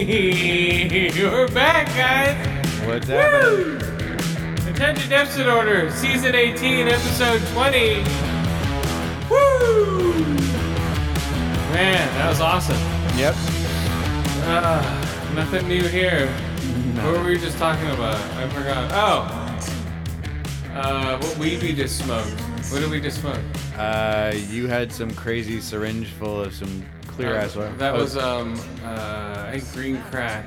We're back, guys. What's happening? Attention Deficit Order, Season 18, Episode 20. Woo! Man, that was awesome. Yep. Uh, nothing new here. What were we just talking about? I forgot. Oh. Uh, what weed we just smoked. What did we just smoke? Uh, you had some crazy syringe full of some clear ass oil. That Oh, was, um, think green crack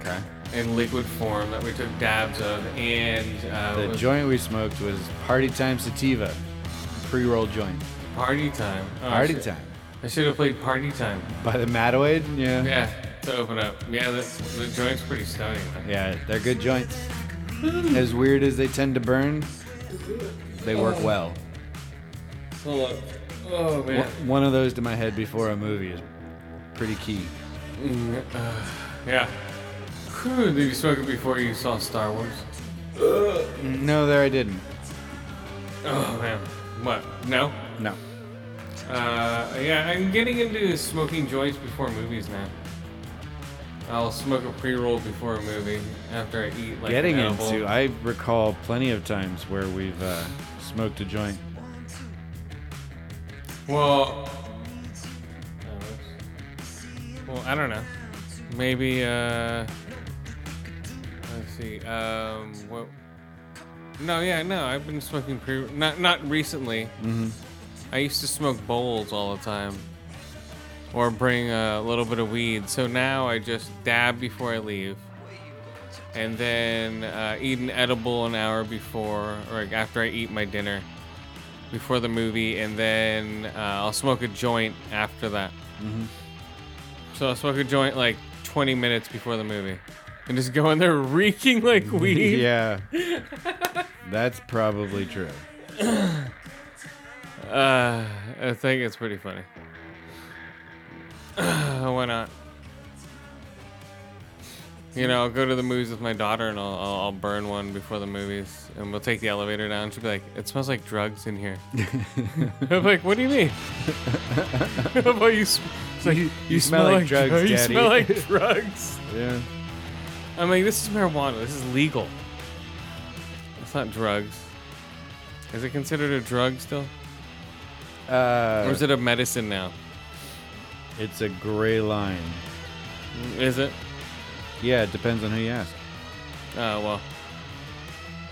okay. in liquid form that we took dabs of, and uh, The was joint we smoked was Party Time Sativa, pre-roll joint. party time. Oh, Party shit. Time I should have played party time. by the Matawaid. Yeah. Yeah, to open up. Yeah, the, the joint's pretty stunning. Yeah, they're good joints. As weird as they tend to burn, they work well. Hold up. Oh man. One- One of those to my head before a movie is pretty key. Uh, yeah. Did you smoke it before you saw Star Wars? No, there I didn't. Oh man. What? No. No. Uh, yeah, I'm getting into smoking joints before movies now. I'll smoke a pre-roll before a movie after I eat like Getting into, I recall plenty of times where we've uh, smoked a joint. Well, well, I don't know. Maybe uh, let's see. Um, what? No, yeah, no. I've been smoking pre. Not not recently. Mm-hmm. I used to smoke bowls all the time, or bring a little bit of weed. So now I just dab before I leave, and then uh, eat an edible an hour before or after I eat my dinner, before the movie, and then uh, I'll smoke a joint after that. Mm-hmm. So I'll smoke a joint like 20 minutes before the movie, and just go in there reeking like weed. yeah. That's probably true. Uh, I think it's pretty funny. Why not? You know, I'll go to the movies with my daughter and I'll, I'll, I'll burn one before the movies, and we'll take the elevator down. She'll be like, "It smells like drugs in here." I'm like, "What do you mean?" About you? sm- It's like, You- you, smell, like drugs. You Daddy." smell like drugs. Yeah. I'm like, this is marijuana. This is legal. It's not drugs. Is it considered a drug still, Uh, or is it a medicine now? it's a gray line. Is it? Yeah, it depends on who you ask. Oh well.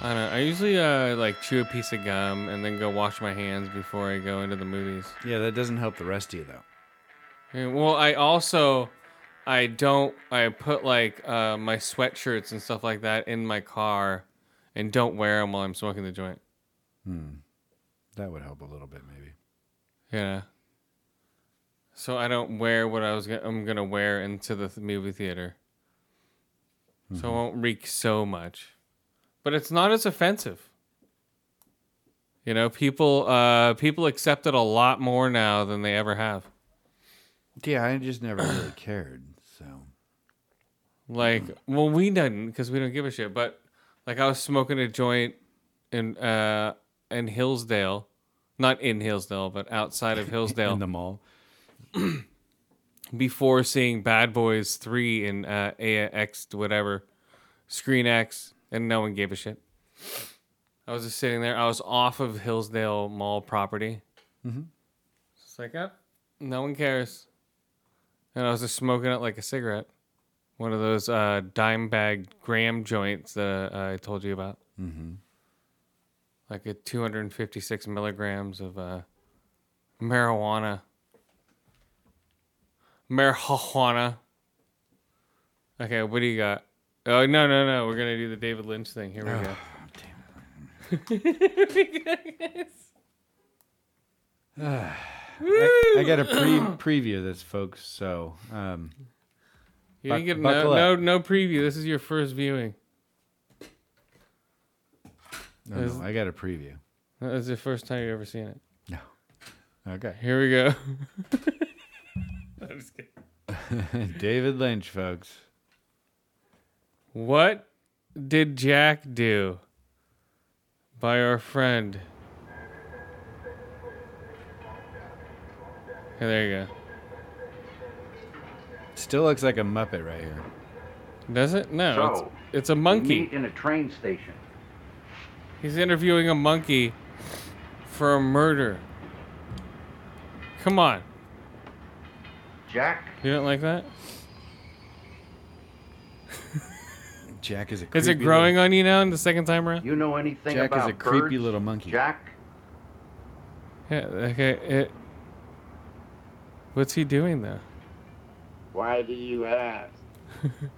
I don't know. I usually uh, like chew a piece of gum and then go wash my hands before I go into the movies. Yeah, that doesn't help the rest of you though. Yeah, well, I also I don't I put like uh, my sweatshirts and stuff like that in my car and don't wear them while I'm smoking the joint. Hmm. That would help a little bit, maybe. Yeah. So I don't wear what I was gonna, I'm gonna wear into the th- movie theater. So it won't reek so much, but it's not as offensive. You know, people uh, people accept it a lot more now than they ever have. Yeah, I just never really cared. So Like, well, we didn't because we don't give a shit. But like, I was smoking a joint in uh in Hillsdale, not in Hillsdale, but outside of Hillsdale. in the mall. before seeing Bad Boys 3 in uh, AX, whatever, Screen X, and no one gave a shit. I was just sitting there. I was off of Hillsdale Mall property. Mm-hmm. It's like, oh, no one cares. And I was just smoking it like a cigarette. One of those uh, dime bag gram joints that uh, I told you about. Mm-hmm. Like a 256 milligrams of uh, marijuana. Marijuana. Okay, what do you got? Oh no no no! We're gonna do the David Lynch thing. Here we go. I, I got a pre preview of this, folks. So um, You didn't get no, no no preview. This is your first viewing. no, no, I got a preview. That was the first time you ever seen it. No. Okay. Here we go. I'm just kidding. David Lynch, folks. What did Jack do? By our friend. Okay, there you go. Still looks like a Muppet right here. Does it? No, So, it's, it's a monkey. Meet in a train station. He's interviewing a monkey for a murder. Come on. Jack, You don't like that? Jack is a. Is it creepy growing on you now in the second time around? you know anything Jack is a creepy birds? little monkey. Jack, Yeah, okay. It, what's he doing though? Why do you ask?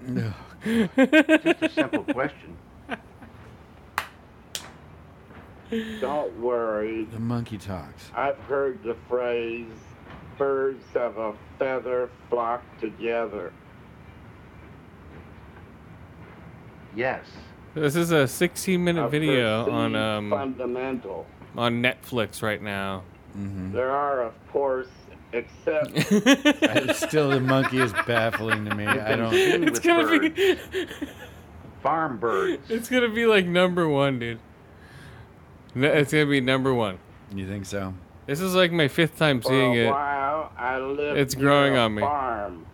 No. just a simple question. Don't worry. the monkey talks. I've heard the phrase, birds of a feather flock together. Yes. This is a 16 minute A video on um fundamental. on Netflix right now. hmm There are, of course, except Still, the monkey is baffling to me. I don't. Seen it's gonna birds, be farm birds. it's gonna be like number one, dude. It's gonna be number one. You think so? This is like my fifth time seeing it. while, I lived It's growing on me. Farm.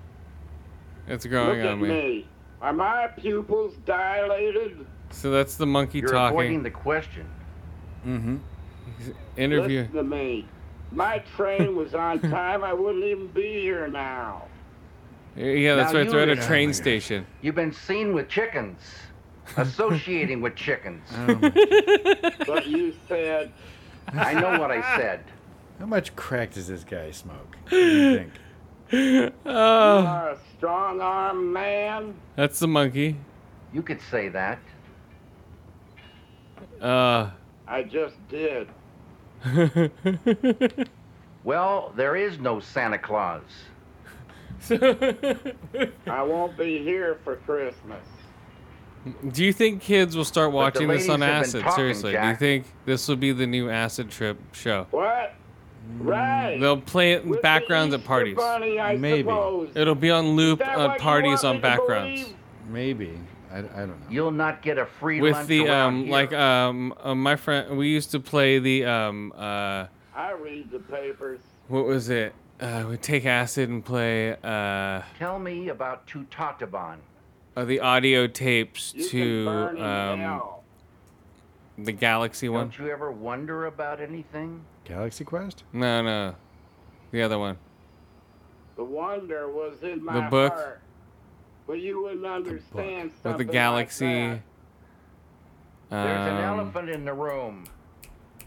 It's growing Look on me. me. Are my pupils dilated? So that's the monkey talking. You're avoiding talking. the question. Mm-hmm. Interview. Listen to me. My train was on time. I wouldn't even be here now. Yeah, that's Now right. you They're at a train station. You've been seen with chickens, associating with chickens. Oh But you said I know what I said. How much crack does this guy smoke? What do you think? you Oh, are a strong arm man. that's the monkey. You could say that. Uh. I just did. Well, there is no Santa Claus. I won't be here for Christmas. Do you think kids will start watching this on acid? talking, Seriously, do you think this will be the new acid trip show? What? Right. They'll play it in With the backgrounds at parties. Bunny, I Maybe. suppose. It'll be on loop at parties on backgrounds. believe? Maybe. I, I don't know. You'll not get a free With lunch the um here. like um uh, my friend we used to play the um uh I read the papers. what was it? Uh we take acid and play uh, Tell me about Tutatabon. uh the audio tapes You to um the Galaxy one. Don't you ever wonder about anything? Galaxy Quest? No, no. The other one. The wonder was in my the book? heart. But you wouldn't understand With something the Galaxy Like There's an um, elephant in the room.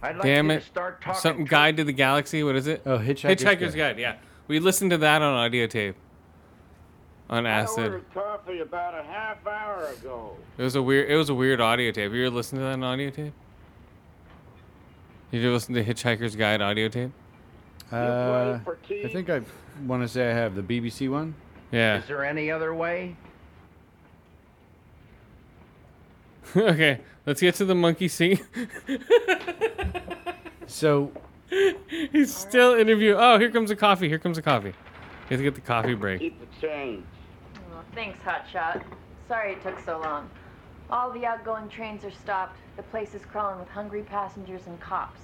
I'd like damn you it. to start talking. Something to- Guide to the Galaxy. What is it? Oh, Hitchhiker's, Hitchhiker's Guide. Guide. Yeah, we listened to that on audio tape. On that. I acid. ordered coffee about a half hour ago. It was a weird. It was a weird audio tape. You ever listened to that on audio tape? Did you listen to Hitchhiker's Guide audio tape? Uh. I think I want to say I have the BBC one. Yeah. Is there any other way? okay, let's get to the monkey scene. So He's still interviewing. Oh, here comes the coffee. Here comes the coffee. You have to get the coffee break. Keep the change. Well, thanks, Hotshot. Sorry it took so long. All the outgoing trains are stopped. The place is crawling with hungry passengers and cops.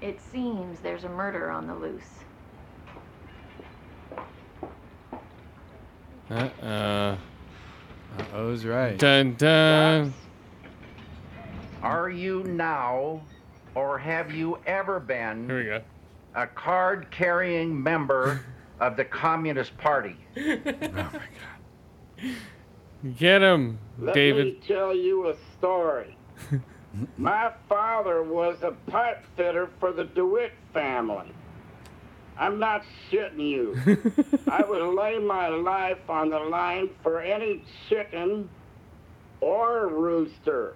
It seems there's a murder on the loose. Uh, uh, Oh's right. dun dun. Are you now, or have you ever Here been, we go. a card carrying member of the Communist Party? Get him, Let David. me tell you a story. My father was a pipe fitter for the DeWitt family. I'm not shitting you. I would lay my life on the line for any chicken or rooster.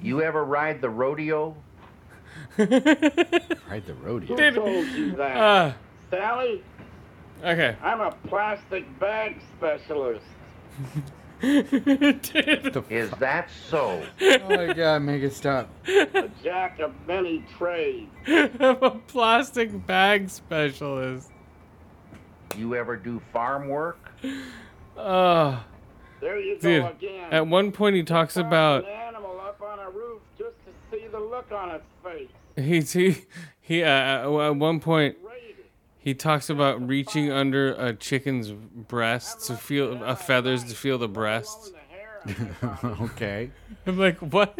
You ever ride the rodeo? ride the rodeo. Who told you that? Ah, Sally, okay. I'm a plastic bag specialist. Dude, Is that so? oh my god, make it stop. A jack of many trades. I'm a plastic bag specialist. You ever do farm work? Oh, There you dude. go again. At one point, he talks Found about an animal up on a roof just to see the look on its face. he he he. Uh, at one point, Rated. He talks about reaching under a chicken's breast to feel uh, feathers to feel the breast. okay. I'm like, what?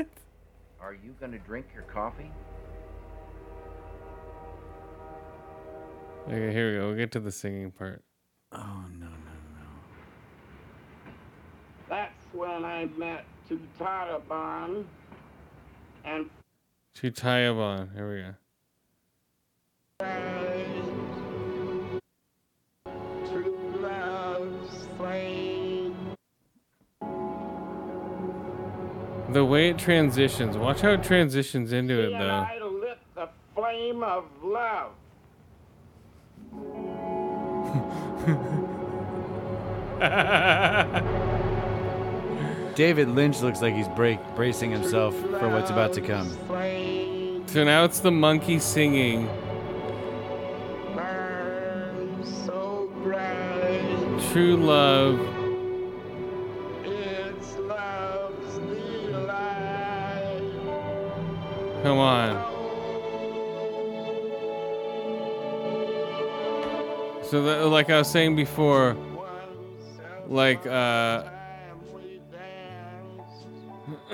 Are you going to drink your coffee? Okay, here we go. We'll get to the singing part. Oh no no no. That's when I met Tutaraban and Chutayaban. Here we go. The way it transitions. Watch how it transitions into it, He and though. I lit the flame of love. David Lynch looks like he's break bracing himself for what's about to come. So now it's the monkey singing. burns so bright. True love. Come on. So, that, like I was saying before, like, uh,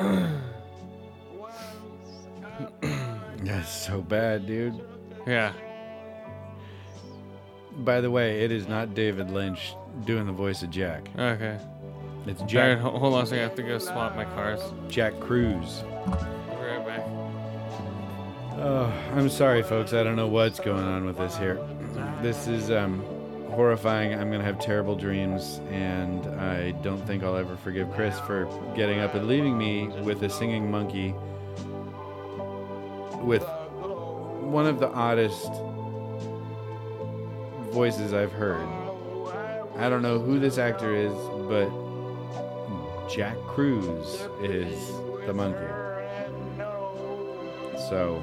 That's so bad, dude. yeah. By the way, it is not David Lynch doing the voice of Jack. Okay. It's Jack hold on a second. I have to go swap my cars. Jack Cruz. Oh, I'm sorry, folks. I don't know what's going on with this here. This is um, horrifying. I'm gonna have terrible dreams, and I don't think I'll ever forgive Chris for getting up and leaving me with a singing monkey with one of the oddest voices I've heard. I don't know who this actor is, but Jack Cruz is the monkey. So,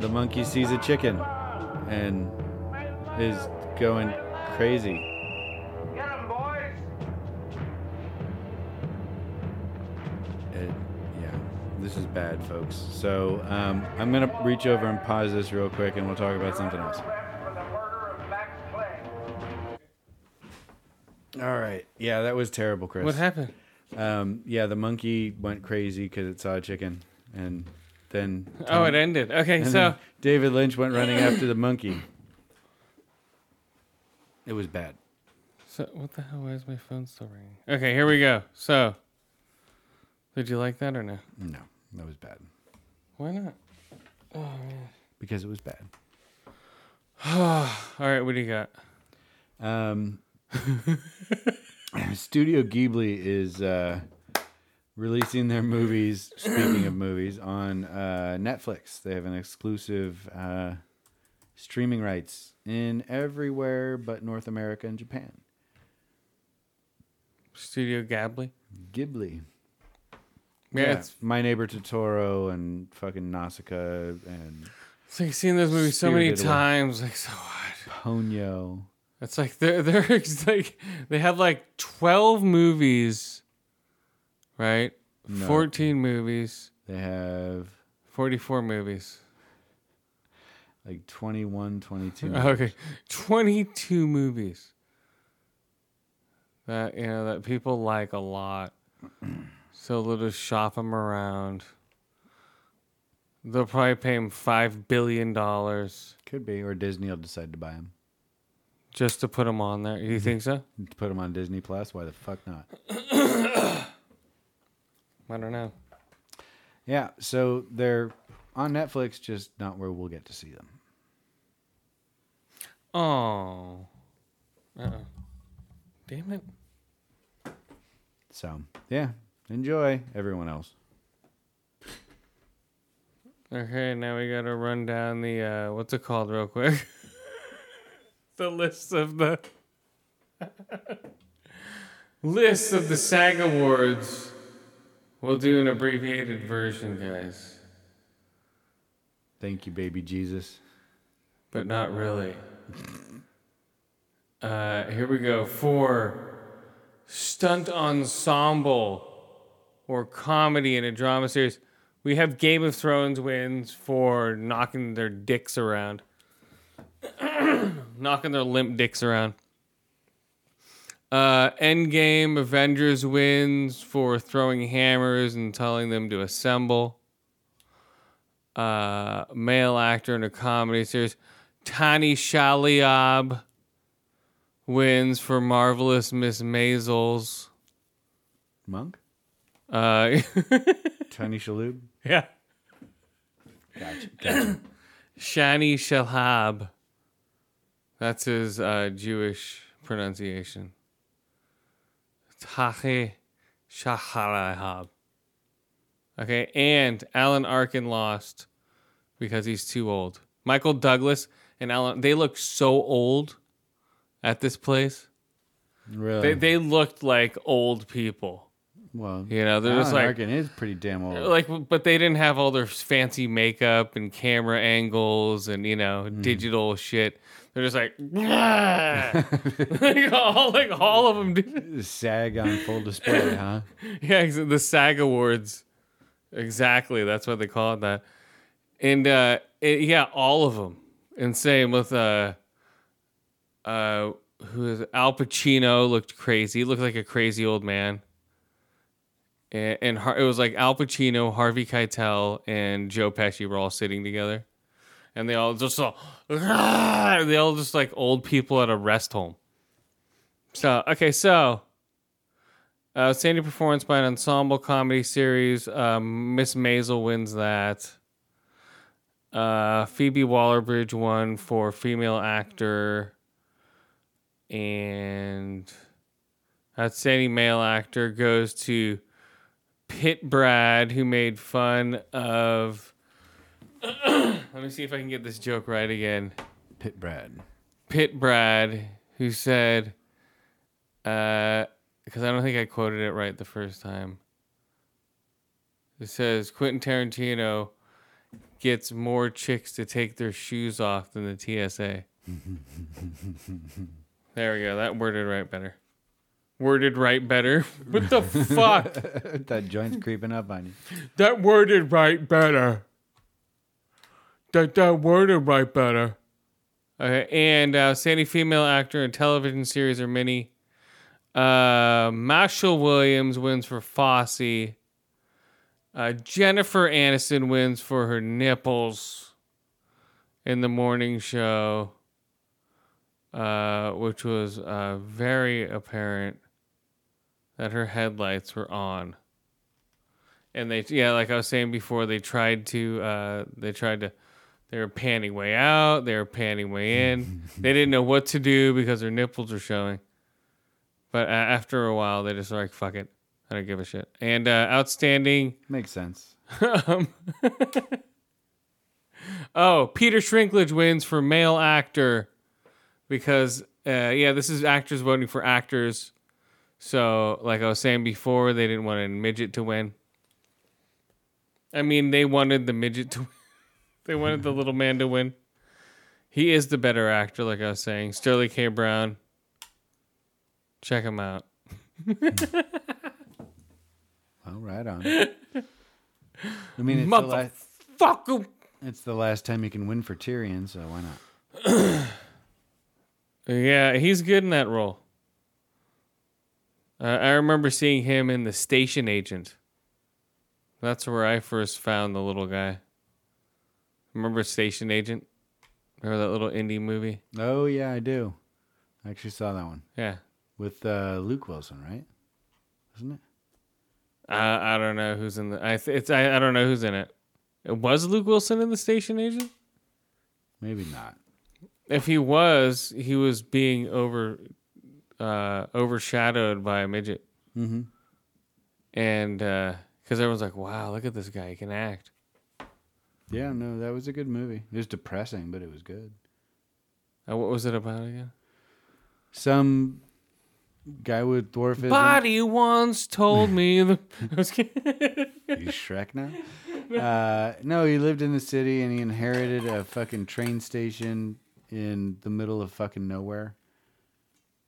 the monkey sees a chicken and is going crazy. Get 'em, boys! It, yeah, this is bad, folks. So um, I'm gonna reach over and pause this real quick, and we'll talk about something else. For the murder of Max Clay. All right. Yeah, that was terrible, Chris. What happened? Um, yeah, the monkey went crazy because it saw a chicken, and then Oh, it ended. Okay, so David Lynch went running after the monkey. It was bad. so what the hell? Why is my phone still ringing? Okay, here we go. So, did you like that or no? No, that was bad Why not? because it was bad. All right, what do you got? Um, Studio Ghibli is uh, releasing their movies. Speaking of movies, on uh, Netflix, they have an exclusive uh, streaming rights in everywhere but North America and Japan. Studio Ghibli. Ghibli. Yeah, it's, My Neighbor Totoro and fucking Nausicaa and it's like seen those movies so many Spirited Away. times. Like so what? Ponyo. It's like they're they're it's like they have like twelve movies, right? No. Fourteen movies, They have forty-four movies. like 21, 22. Okay, twenty-two movies. That you know that people like a lot, so they'll just shop them around. They'll probably pay him five billion dollars Could be, or Disney will decide to buy him. just to put him on there. You mm-hmm. think so? Put him on Disney Plus. Why the fuck not? I don't know. Yeah, so they're on Netflix, just not where we'll get to see them. Oh, uh, damn it! So yeah, enjoy everyone else. Okay, now we gotta run down the uh what's it called real quick? the list of the list of the SAG awards. We'll do an abbreviated version, guys. Thank you, baby Jesus. But not really. Uh here we go. For stunt ensemble or comedy in a drama series. We have Game of Thrones wins for knocking their dicks around. knocking their limp dicks around. Uh, Endgame Avengers wins for throwing hammers and telling them to assemble. Uh, male actor in a comedy series. Tani Shaliab wins for Marvelous Miss Maisels. Monk? Uh, Tony Shalhoub? yeah. Gotcha. gotcha. Shani Shalhab. That's his uh, Jewish pronunciation. Tahe Shahalahab. Okay, and Alan Arkin lost because he's too old. Michael Douglas and Alan, they look so old at this place. really? They, they looked like old people. well, You know, they're just Alan like, Arkin is pretty damn old. like but they didn't have all their fancy makeup and camera angles and you know hmm. digital shit they're just like, like all like all of them do. SAG on full display, huh? yeah the sag awards. Exactly that's what they call it that. And uh it, yeah all of them and same with uh uh who is al pacino looked crazy. He looked like a crazy old man. And, and Har- it was like al pacino harvey keitel and joe pesci were all sitting together and they all just all they all just like old people at a rest home so okay so uh, outstanding performance by an ensemble comedy series. Um, Miss Maisel wins that. Uh, Phoebe Waller-Bridge won for female actor, and outstanding male actor goes to Pitt Brad, who made fun of. Let me see if I can get this joke right again. Pit Brad. Pit Brad, who said, uh, because I don't think I quoted it right the first time. It says Quentin Tarantino gets more chicks to take their shoes off than the TSA. there we go. That worded right better. Worded right better. What the fuck? that joint's creeping up on you. That worded right better. That that worded right better. Okay, and uh, Sandy female actor in television series or mini. Uh, Michelle Williams wins for Fosse. Uh, Jennifer Aniston wins for her nipples in the morning show, uh, which was uh, very apparent that her headlights were on and they yeah like i was saying before they tried to uh they tried to they were panning way out. They were panning way in. They didn't know what to do because their nipples were showing. But uh, after a while they just were like fuck it. I don't give a shit. And uh outstanding. Makes sense. um, oh peter shrinklage wins for male actor because uh yeah this is actors voting for actors. So like i was saying before they didn't want a midget to win. I mean, they wanted the midget to win. They wanted the little man to win. He is the better actor, like I was saying. Sterling K. Brown. Check him out. Well, right on. I mean, it's the, la- Motherfucker. it's the last time you can win for Tyrion, so why not? Yeah, he's good in that role. Uh, I remember seeing him in The Station Agent. That's where I first found the little guy. Remember Station Agent? Remember that little indie movie? Oh yeah, I do. I actually saw that one Yeah. with uh, Luke Wilson, right? Isn't it? I I don't know who's in the. I th- it's I, I don't know who's in it. It was Luke Wilson in the station agent. Maybe not. If he was, he was being over, uh, overshadowed by a midget, Mm-hmm. and because everyone's like, "Wow, look at this guy, he can act." Yeah, no, that was a good movie. It was depressing, but it was good. Uh, what was it about again? Some guy with dwarfism. Body once told me. The, I was kidding. You Shrek now? Uh, no, he lived in the city and he inherited a fucking train station in the middle of fucking nowhere.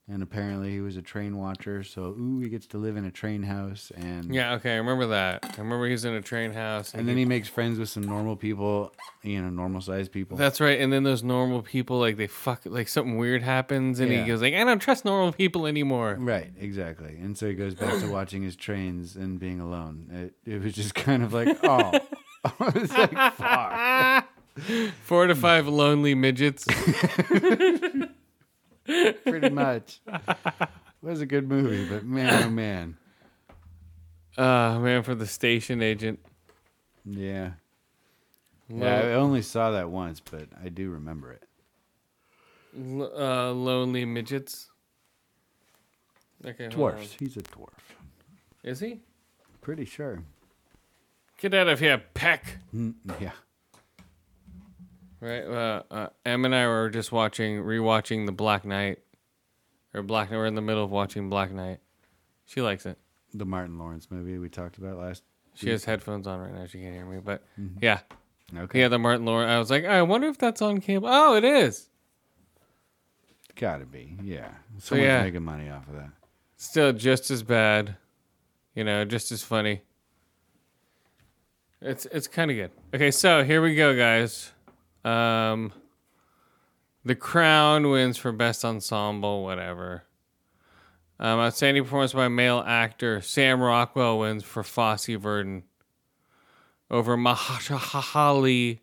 And apparently he was a train watcher, so ooh, he gets to live in a train house and yeah, okay, I remember that. I remember he's in a train house. and then he makes friends with some normal people, you know, normal sized people. That's right. And then those normal people, like they fuck, like something weird happens, and Yeah. he goes like, "I don't trust normal people anymore." Right, exactly. And so he goes back to watching his trains and being alone. It, it was just kind of like, oh, it's like, fuck. Four to five lonely midgets. Pretty much. It was a good movie, but man, oh man. Ah, man, for the station agent. Yeah. Yeah, I only saw that once, but I do remember it. L- uh, lonely midgets. Okay, Dwarfs. He's a dwarf. Is he? Pretty sure. Get out of here, Peck. Mm, yeah. Right. Uh, uh, Em and I were just watching, rewatching the Black Knight, or Black. We're in the middle of watching Black Knight. She likes it. The Martin Lawrence movie we talked about last. She has headphones on right now. She can't hear me, but yeah, Okay. yeah. The Martin Lawrence. I was like, I wonder if that's on cable. Oh, it is. Gotta be. Yeah. So, yeah. making money off of that. Still just as bad, you know, just as funny. It's it's kind of good. Okay, so here we go, guys. Um, the Crown wins for best ensemble, whatever. Um, outstanding performance by male actor Sam Rockwell wins for Fosse Verdon over Mahashali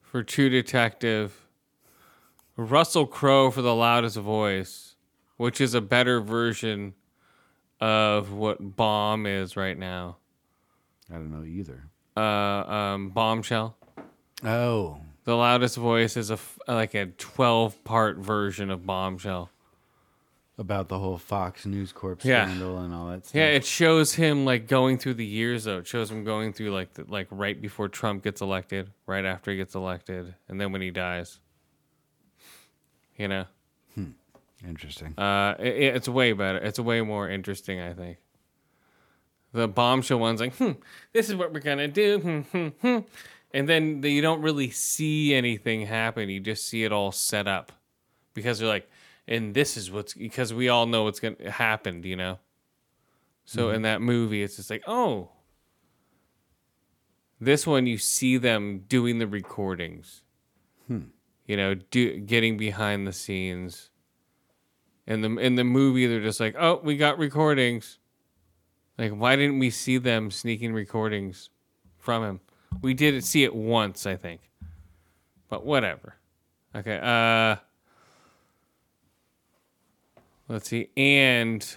for True Detective. Russell Crowe for the loudest voice, which is a better version of what Bomb is right now. I don't know either. Uh, um, Bombshell. Oh. The loudest voice is a like a twelve part version of Bombshell. About the whole Fox News Corp Yeah. scandal and all that stuff. Yeah, it shows him like going through the years though. It shows him going through like the, like right before Trump gets elected, right after he gets elected, and then when he dies. You know, Interesting. uh, it, it's way better. It's way more interesting, I think. The bombshell one's like, hmm, this is what we're gonna do, hmm, hmm, hmm. And then the, you don't really see anything happen. You just see it all set up because they're like, and this is what's because we all know what's gonna happen, you know. So mm-hmm. in that movie, it's just like, oh, this one you see them doing the recordings, hmm. you know, do getting behind the scenes. In the in the movie, they're just like, oh, we got recordings. Like, why didn't we see them sneaking recordings from him? We did see it once, I think. But whatever. Okay. Uh let's see. And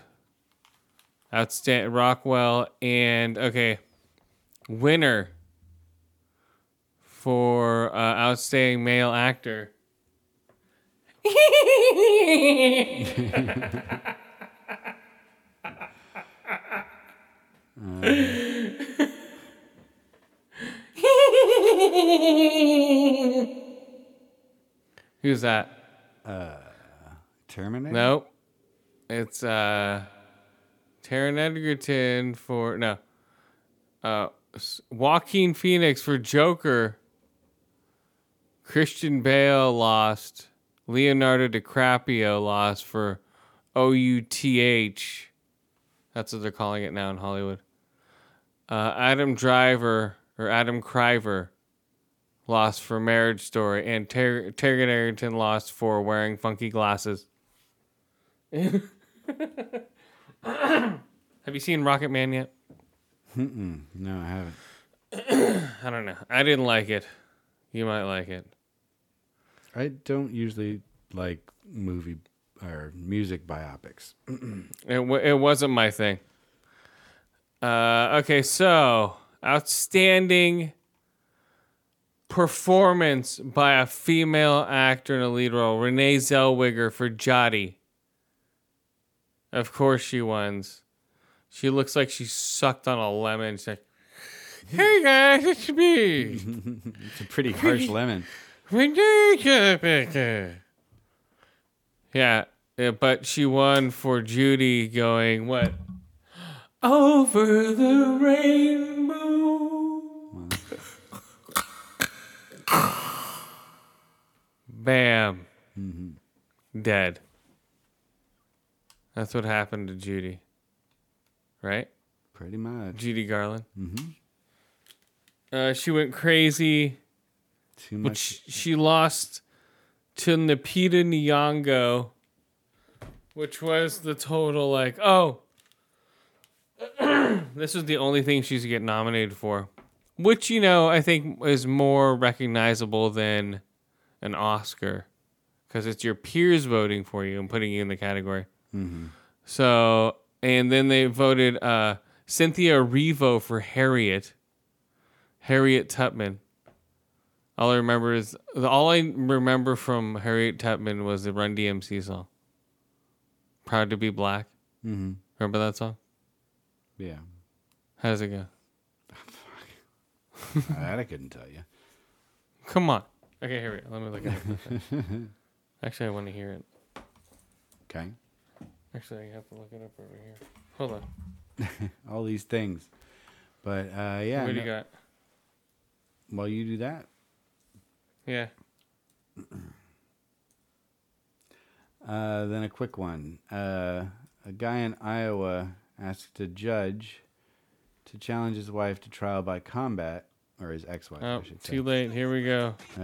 outstanding Rockwell and okay. Winner for uh, outstanding male actor. Who's that? Terminator? Nope. It's uh Taron Egerton for no. Uh Joaquin Phoenix for Joker. Christian Bale lost. Leonardo DiCaprio lost for OUTH. That's what they're calling it now in Hollywood. Uh, Adam Driver or Adam Criver lost for Marriage Story, and Ter- Taron Egerton lost for wearing funky glasses. Have you seen Rocket Man yet? No, I haven't. I don't know. I didn't like it. You might like it. I don't usually like movie or music biopics. It, w- it wasn't my thing. Uh, okay, so outstanding performance by a female actor in a lead role, Renee Zellweger for Jotty. Of course, she wins. She looks like she sucked on a lemon. She's like, Hey guys, it's me. It's a pretty harsh lemon. yeah, yeah, but she won for Judy going what? Over the rainbow. Bam. Dead. That's what happened to Judy. Right? Pretty much. Judy Garland. Mm-hmm. Uh, she went crazy. Too much. sh- she lost to Napita Nyong'o, which was the total like, oh, this is the only thing she's get nominated for, which you know I think is more recognizable than an Oscar, because it's your peers voting for you and putting you in the category. So and then they voted uh, Cynthia Erivo for Harriet, Harriet Tubman. All I remember is all I remember from Harriet Tubman was the Run DMC song. Proud to be black. hmm Remember that song? Yeah. How does it go? that I couldn't tell you. Come on. Okay, here we go. Let me look at it. Actually, I want to hear it. Okay. Actually, I have to look it up over here. Hold on. All these things. But uh, yeah. what do no- you got? While you do that, Yeah. uh, then a quick one. Uh, a guy in Iowa asked a judge to challenge his wife to trial by combat, or his ex-wife, Oh, I should say. too late. Here we go. Okay.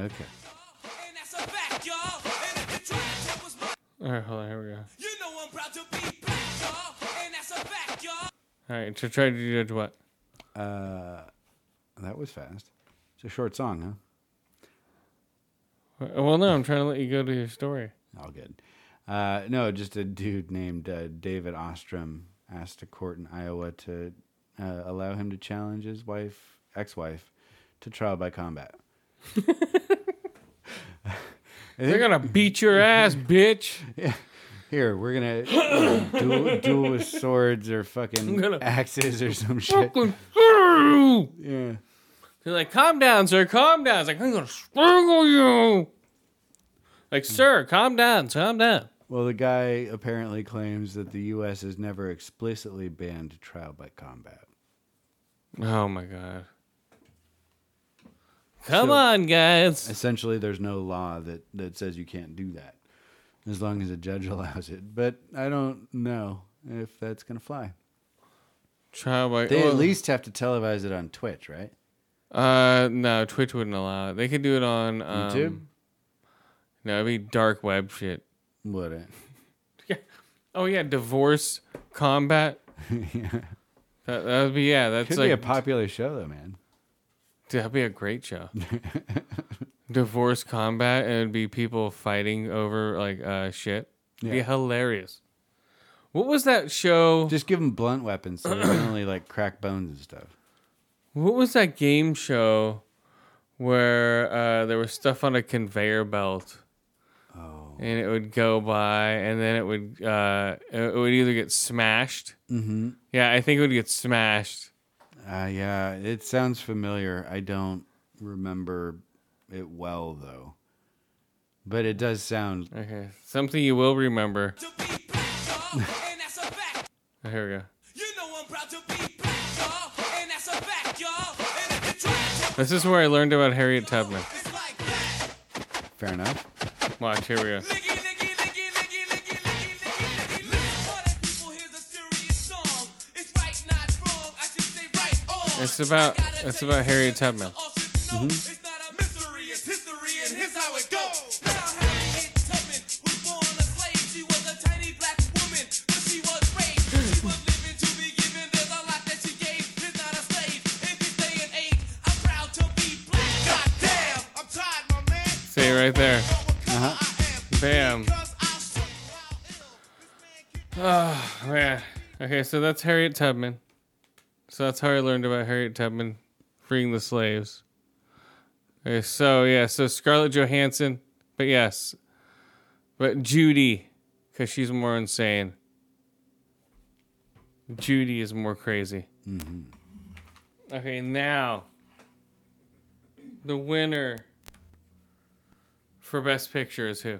And that's a fact, y'all. And if you try to take what's mine, All right, hold on. Here we go. you know I'm proud to be black. And that's a fact. All right, to try to judge what? Uh, that was fast. It's a short song, huh? Well, no, I'm trying to let you go to your story. All good. Uh, no, just a dude named uh, David Ostrom asked a court in Iowa to uh, allow him to challenge his wife, ex-wife, to trial by combat. They're gonna beat your ass, bitch. Yeah. Here, we're gonna uh, duel, duel with swords or fucking axes or some shit. Yeah. They're like, calm down, sir, calm down. It's like, I'm gonna strangle you. Like, sir, calm down, calm down. Well, the guy apparently claims that the U.S. has never explicitly banned trial by combat. Oh my god. Come So- on, guys. Essentially, there's no law that, that says you can't do that as long as a judge allows it. But I don't know if that's going to fly. Trial by They well, at least have to televise it on Twitch, right? Uh, no, Twitch wouldn't allow it. They could do it on um, YouTube? No, it'd be dark web shit. Would it? Yeah. Oh yeah, divorce combat. yeah. That that would be yeah. That's Could like be a popular show, though, man. That'd be a great show. Divorce combat and it'd be people fighting over like uh shit. It'd Be Yeah. hilarious. What was that show? Just give them blunt weapons so they can only like crack bones and stuff. What was that game show where uh, there was stuff on a conveyor belt? Oh. And it would go by, and then it would uh, it would either get smashed. Mm-hmm. Yeah, I think it would get smashed. Uh, yeah, it sounds familiar. I don't remember it well though, but it does sound. Okay, something you will remember. To be black, y'all. And that's a fact. Oh, here we go. You know I'm proud to be black, y'all. And that's a fact, y'all. And if you try to This is where I learned about Harriet Tubman. it's like that. Fair enough. Watch, here we go. Liggy, It's about it's about Harriet Tubman. you all should know. It's not a mystery, it's history, and here's how it goes. Now, Harriet Tubman was born a slave. She was a tiny black woman, but she was raised. She was living to be given. There's a lot that she gave. Is not a slave. In this day and age, I'm proud to be black. Goddamn, I'm tired, my man. See right there. Uh-huh. Bam. Oh man. Okay, so that's Harriet Tubman. So that's how I learned about Harriet Tubman freeing the slaves. Okay, so yeah, so Scarlett Johansson, but yes, but Judy, because she's more insane. Judy is more crazy. Okay, now the winner for Best Picture is who?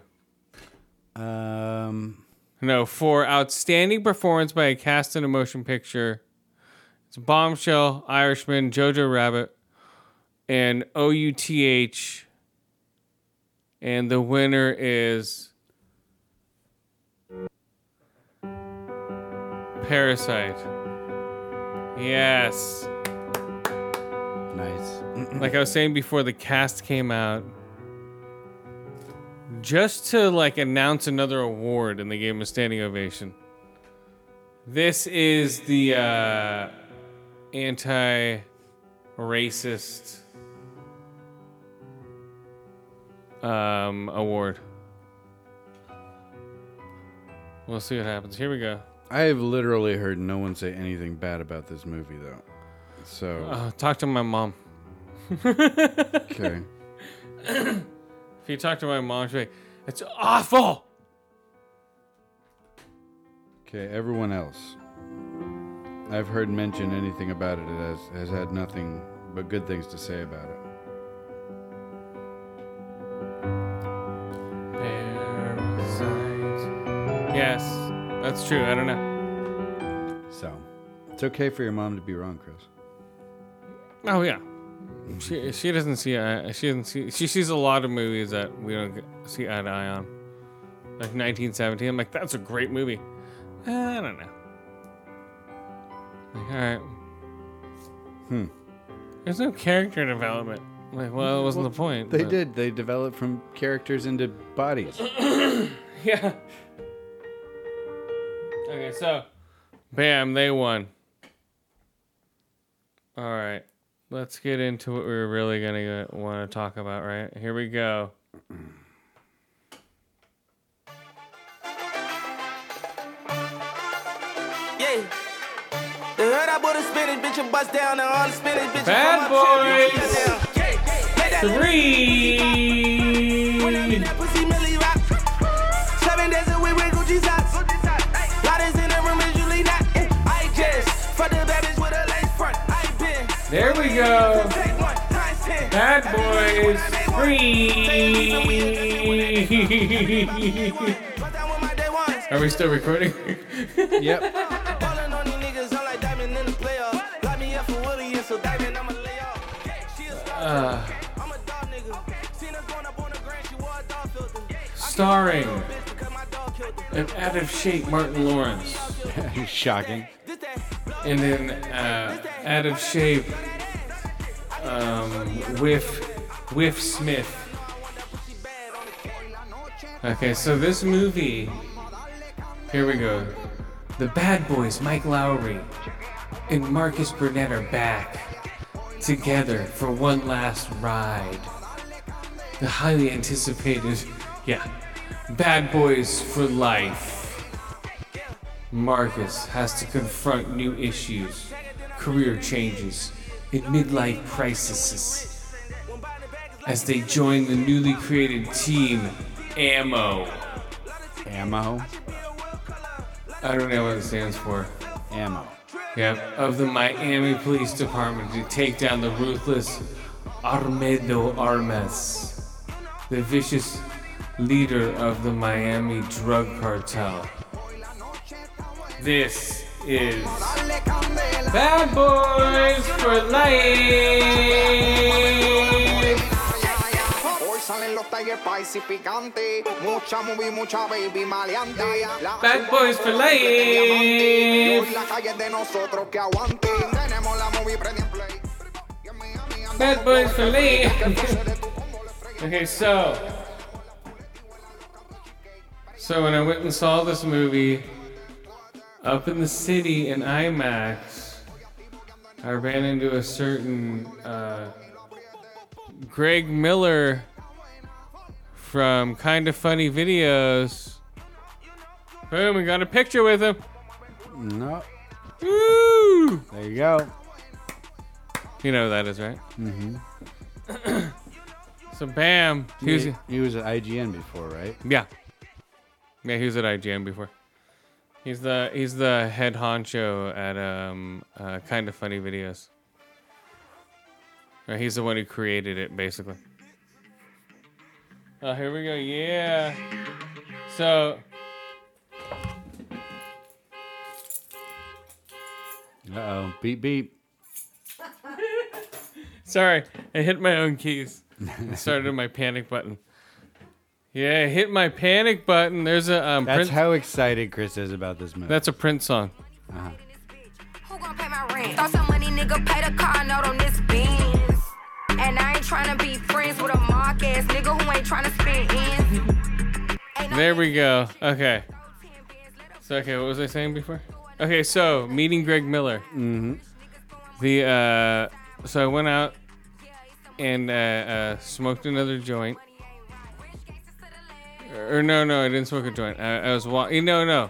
Um, No, for outstanding performance by a cast in a motion picture. It's Bombshell, Irishman, Jojo Rabbit, and OUTH. And the winner is Parasite. Yes. nice. like I was saying before the cast came out, just to like announce another award and they gave him a standing ovation. This is the uh, anti-racist um, award. We'll see what happens. Here we go. I have literally heard no one say anything bad about this movie, though. So, Uh, talk to my mom. okay. If you talk to my mom, she'll be like, "It's awful." Okay, everyone else. I've heard mention anything about it. It has, has had nothing but good things to say about it. Parasite. Yes, that's true. I don't know. So, it's okay for your mom to be wrong, Chris. Oh yeah, she she doesn't see uh, she doesn't see she sees a lot of movies that we don't see eye to eye on. Like 1917, I'm like that's a great movie. I don't know. Like all right. Hmm. There's no character development. Like well, it wasn't the point. They but- did. They developed from characters into bodies. Yeah. Okay, so, bam, they won. All right, let's get into what we're really gonna want to talk about. Right here we go. They heard I bought a spinach, bitch, and bust down and all the spinach, bitch. Bad boys. Three. That pussy Millie rock. Seven days a week with Gucci socks. Loudest in the room is usually not. I just fuck the bad bitch with a lace front. I been. There we go. Take one times ten. Bad boys. Three. Bust down with my day ones. Are we still recording? yep. Filter. starring Bitch, because my dog killed her. an out of shape Martin Lawrence. Shocking. And then uh, out of shape um, Whiff Whiff Smith. Okay, so this movie. Here we go. The Bad Boys, Mike Lowry and Marcus Burnett are back together for one last ride. The highly anticipated, yeah, Bad Boys for Life. Marcus has to confront new issues, career changes, and midlife crises as they join the newly created team Ammo. Ammo. I don't know what it stands for. Ammo. Yep, of the Miami Police Department to take down the ruthless Armando Armas, the vicious leader of the Miami drug cartel. This is Bad Boys for Life. Salen los Tiger Spicy picantes. Mucha movie, mucha baby maleante. Bad Boys for Life. la calle de nosotros que aguante. Tenemos la movie play. Y en Miami ando Bad Boys for Life. que entonces de tu combo le fregué. Okay, so so when I went and saw this movie up in the city in IMAX, I ran into a certain uh, Greg Miller from Kind of Funny Videos. Boom! We got a picture with him. No. Woo! There you go. You know who that is, right? Mm-hmm. so, bam. He was, He, was at IGN before, right? Yeah. Yeah, he was at IGN before. He's the he's the head honcho at um uh, kind of funny videos. Or he's the one who created it, basically. Oh, here we go. Yeah. So, Uh oh. Beep beep. sorry, I hit my own keys. I started my panic button. Yeah, I hit my panic button. There's a um. That's Prince, how excited Chris is about this movie. that's a Prince song. Who gon' pay my rent? Throw some money, nigga, pay the car note on this Benz. And I ain't tryna be friends with a mark ass nigga who ain't tryna spend ends. There we go. Okay. So okay, what was I saying before? Okay, so meeting Greg Miller. Mm-hmm. The uh, so I went out and uh, uh, smoked another joint. Or no, no, I didn't smoke a joint. I, I was walking. No, no.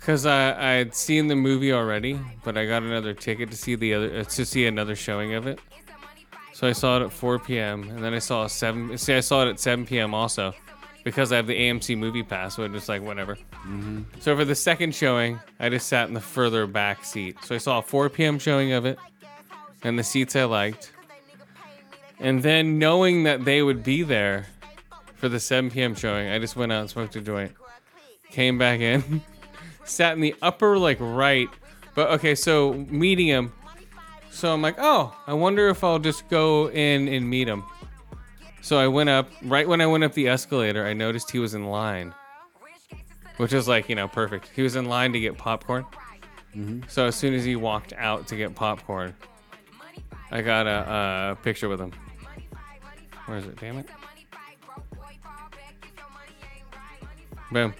Cause I I had seen the movie already, but I got another ticket to see the other uh, to see another showing of it. So I saw it at 4 p.m. and then I saw a seven. See, I saw it at 7 p.m. also, because I have the AMC Movie Pass. So I'm just like whatever. Mm-hmm. So for the second showing, I just sat in the further back seat. So I saw a 4 p.m. showing of it, and the seats I liked. And then knowing that they would be there for the 7 p.m. showing, I just went out and smoked a joint. Came back in, sat in the upper like right. But okay, so him. So I'm like, oh, I wonder if I'll just go in and meet him. So I went up. Right when I went up the escalator, I noticed he was in line, which is like you know perfect. He was in line to get popcorn. Mm-hmm. So as soon as he walked out to get popcorn, I got a, a picture with him. Where is it? Damn it! Boom.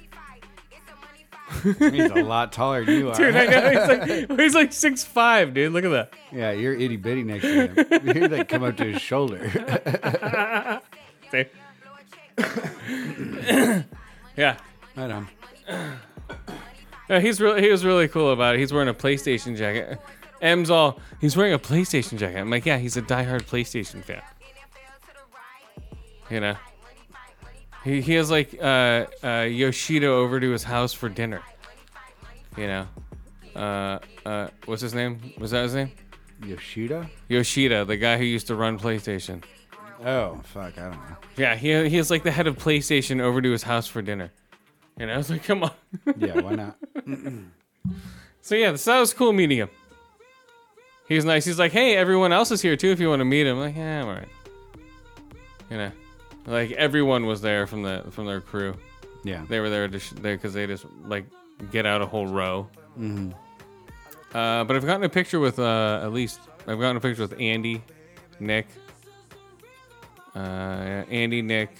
He's a lot taller than you are. Dude, I know he's like he's like six five, dude. Look at that. Yeah, you're itty bitty next to him. You're like come up to his shoulder. See? yeah. right on. Yeah, he's really he was really cool about it. He's wearing a PlayStation jacket. M's all he's wearing a PlayStation jacket. I'm like, yeah, he's a diehard PlayStation fan. You know, he he has like uh, uh, Yoshida over to his house for dinner. You know, uh, uh, what's his name? Was that his name? Yoshida? Yoshida, the guy who used to run PlayStation. Oh, fuck, I don't know. Yeah, he he is like the head of PlayStation over to his house for dinner. And I was like, come on. Yeah, why not? So yeah, so that was cool meeting him. He was nice. He's like, hey, everyone else is here too if you want to meet him. I'm like, yeah, I'm alright. You know, like everyone was there from the from their crew. Yeah. They were there just because they just like get out a whole row. Mm-hmm. Uh, but I've gotten a picture with uh, at least I've gotten a picture with Andy, Nick, uh, Andy, Nick,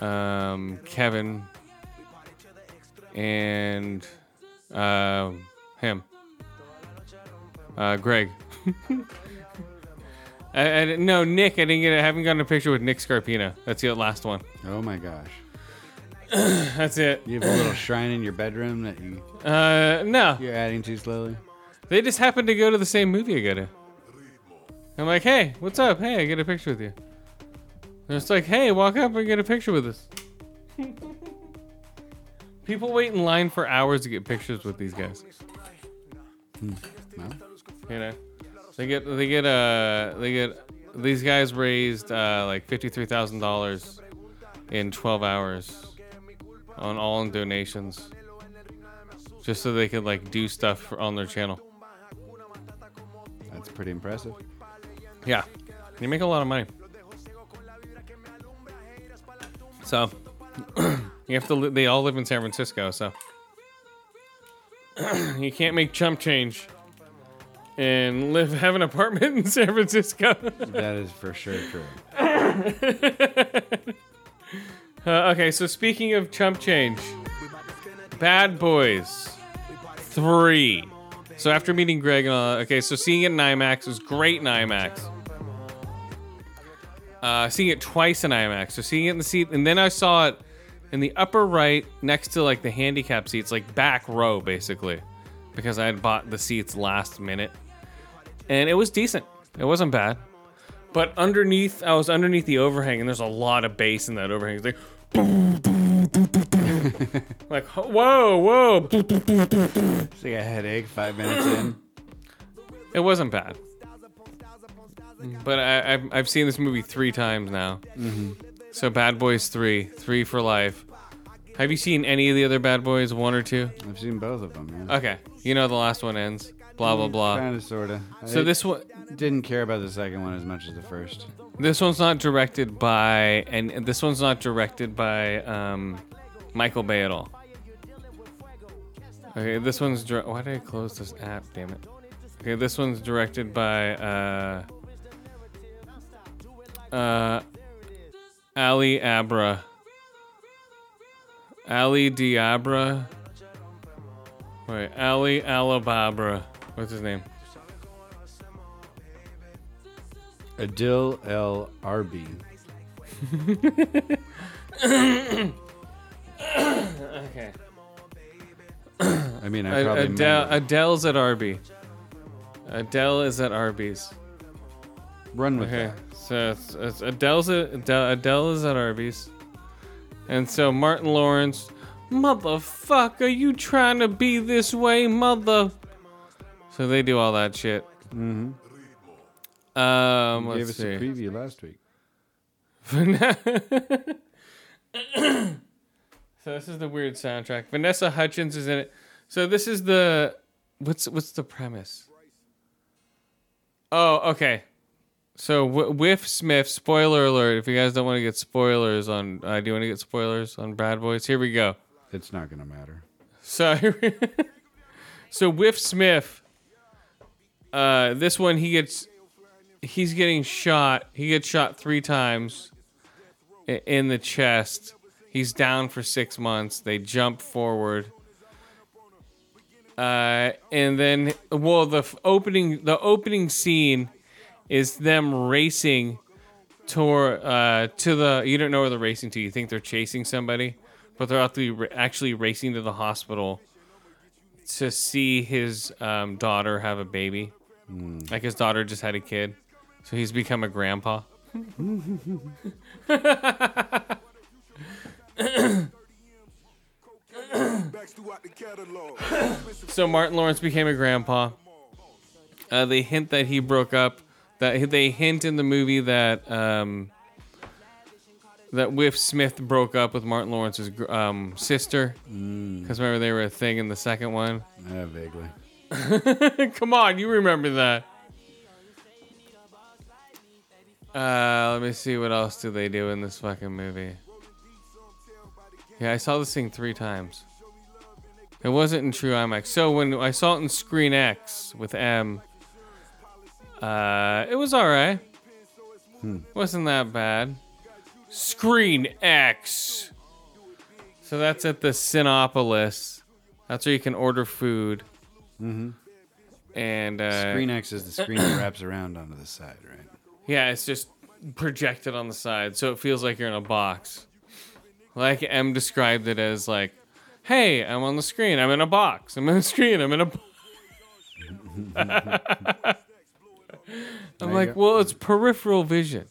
um, Kevin, and um him, uh, Greg. I, I no Nick. I didn't get. I haven't gotten a picture with Nick Scarpino. That's the last one. Oh my gosh. That's it. You have a little shrine in your bedroom that you, Uh, no. you're adding to slowly? They just happened to go to the same movie I go to. I'm like, hey, what's up? Hey, I get a picture with you. And it's like, hey, walk up and get a picture with us. People wait in line for hours to get pictures with these guys. Well, You know, they get they get uh they get these guys raised uh like fifty three thousand dollars in twelve hours on all in donations, just so they could like do stuff on their channel. that's pretty impressive. Yeah, you make a lot of money. So you have to. Li- they all live in San Francisco, so you can't make chump change and live have an apartment in San Francisco. That is for sure true. Uh, okay, so speaking of chump change, Bad Boys three. So after meeting Greg, and all, okay, so seeing it in IMAX was great in IMAX. Uh, seeing it twice in IMAX, so seeing it in the seat, and then I saw it in the upper right next to like the handicap seats, like back row basically, because I had bought the seats last minute, and it was decent. It wasn't bad. But underneath, I was underneath the overhang, and there's a lot of bass in that overhang. It's like, like whoa, whoa. It's like a headache five minutes in. It wasn't bad. but I, I've I've seen this movie three times now. Mm-hmm. So Bad Boys Three, three for life. Have you seen any of the other Bad Boys, one or two? I've seen both of them. Yeah. Okay, you know the last one ends. Blah blah blah. Kind of, sorta. So I this one, didn't care about the second one as much as the first. this one's not directed by, and this one's not directed by um, Michael Bay at all. Okay, this one's. Dir- Why did I close this app? Damn it. Okay, this one's directed by uh, uh, Ali Abra. Ali Diabra. Wait, Ali Alababra. What's his name? Adil El Arbi. Okay. I mean, I probably Adele, Adele's at Arby. Adele is at Arby's. run with Okay, that. so it's, it's Adele's at, Adele, Adele is at Arby's, and so Martin Lawrence, motherfucker, you trying to be this way, mother? So they do all that shit. Mm-hmm. Um, Gave let's us see. a preview last week. so this is the weird soundtrack. Vanessa Hudgens is in it. So this is the what's what's the premise? Oh, okay. So w- Whiff Smith. Spoiler alert! If you guys don't want to get spoilers on, uh, do you want to get spoilers on Bad Boys? Here we go. It's not gonna matter. So, so Whiff Smith. Uh, this one he gets, he's getting shot. He gets shot three times in the chest. He's down for six months. They jump forward. Uh, and then, well, the opening, the opening scene is them racing toward uh, to the. You don't know where they're racing to. You think they're chasing somebody, but they're actually actually racing to the hospital to see his um, daughter have a baby. Like his daughter just had a kid, so he's become a grandpa. so Martin Lawrence became a grandpa. Uh, they hint that he broke up. That they hint in the movie that um, that Whiff Smith broke up with Martin Lawrence's um, sister. Because remember they were a thing in the second one. Yeah, vaguely. Come on, you remember that. Uh, let me see what else do they do in this fucking movie. Yeah, I saw this thing three times. It wasn't in True IMAX. So when I saw it in Screen X with M, uh, it was alright. Wasn't that bad. Screen X. So that's at the Cinepolis. That's where you can order food. Mm-hmm. And uh, Screen X is the screen that wraps around onto the side, right? yeah, it's just projected on the side, so it feels like you're in a box. Like M described it as like, "Hey, I'm on the screen. I'm in a box. I'm in the screen. I'm in a." Bo-. I'm you like, go. well, it's peripheral vision.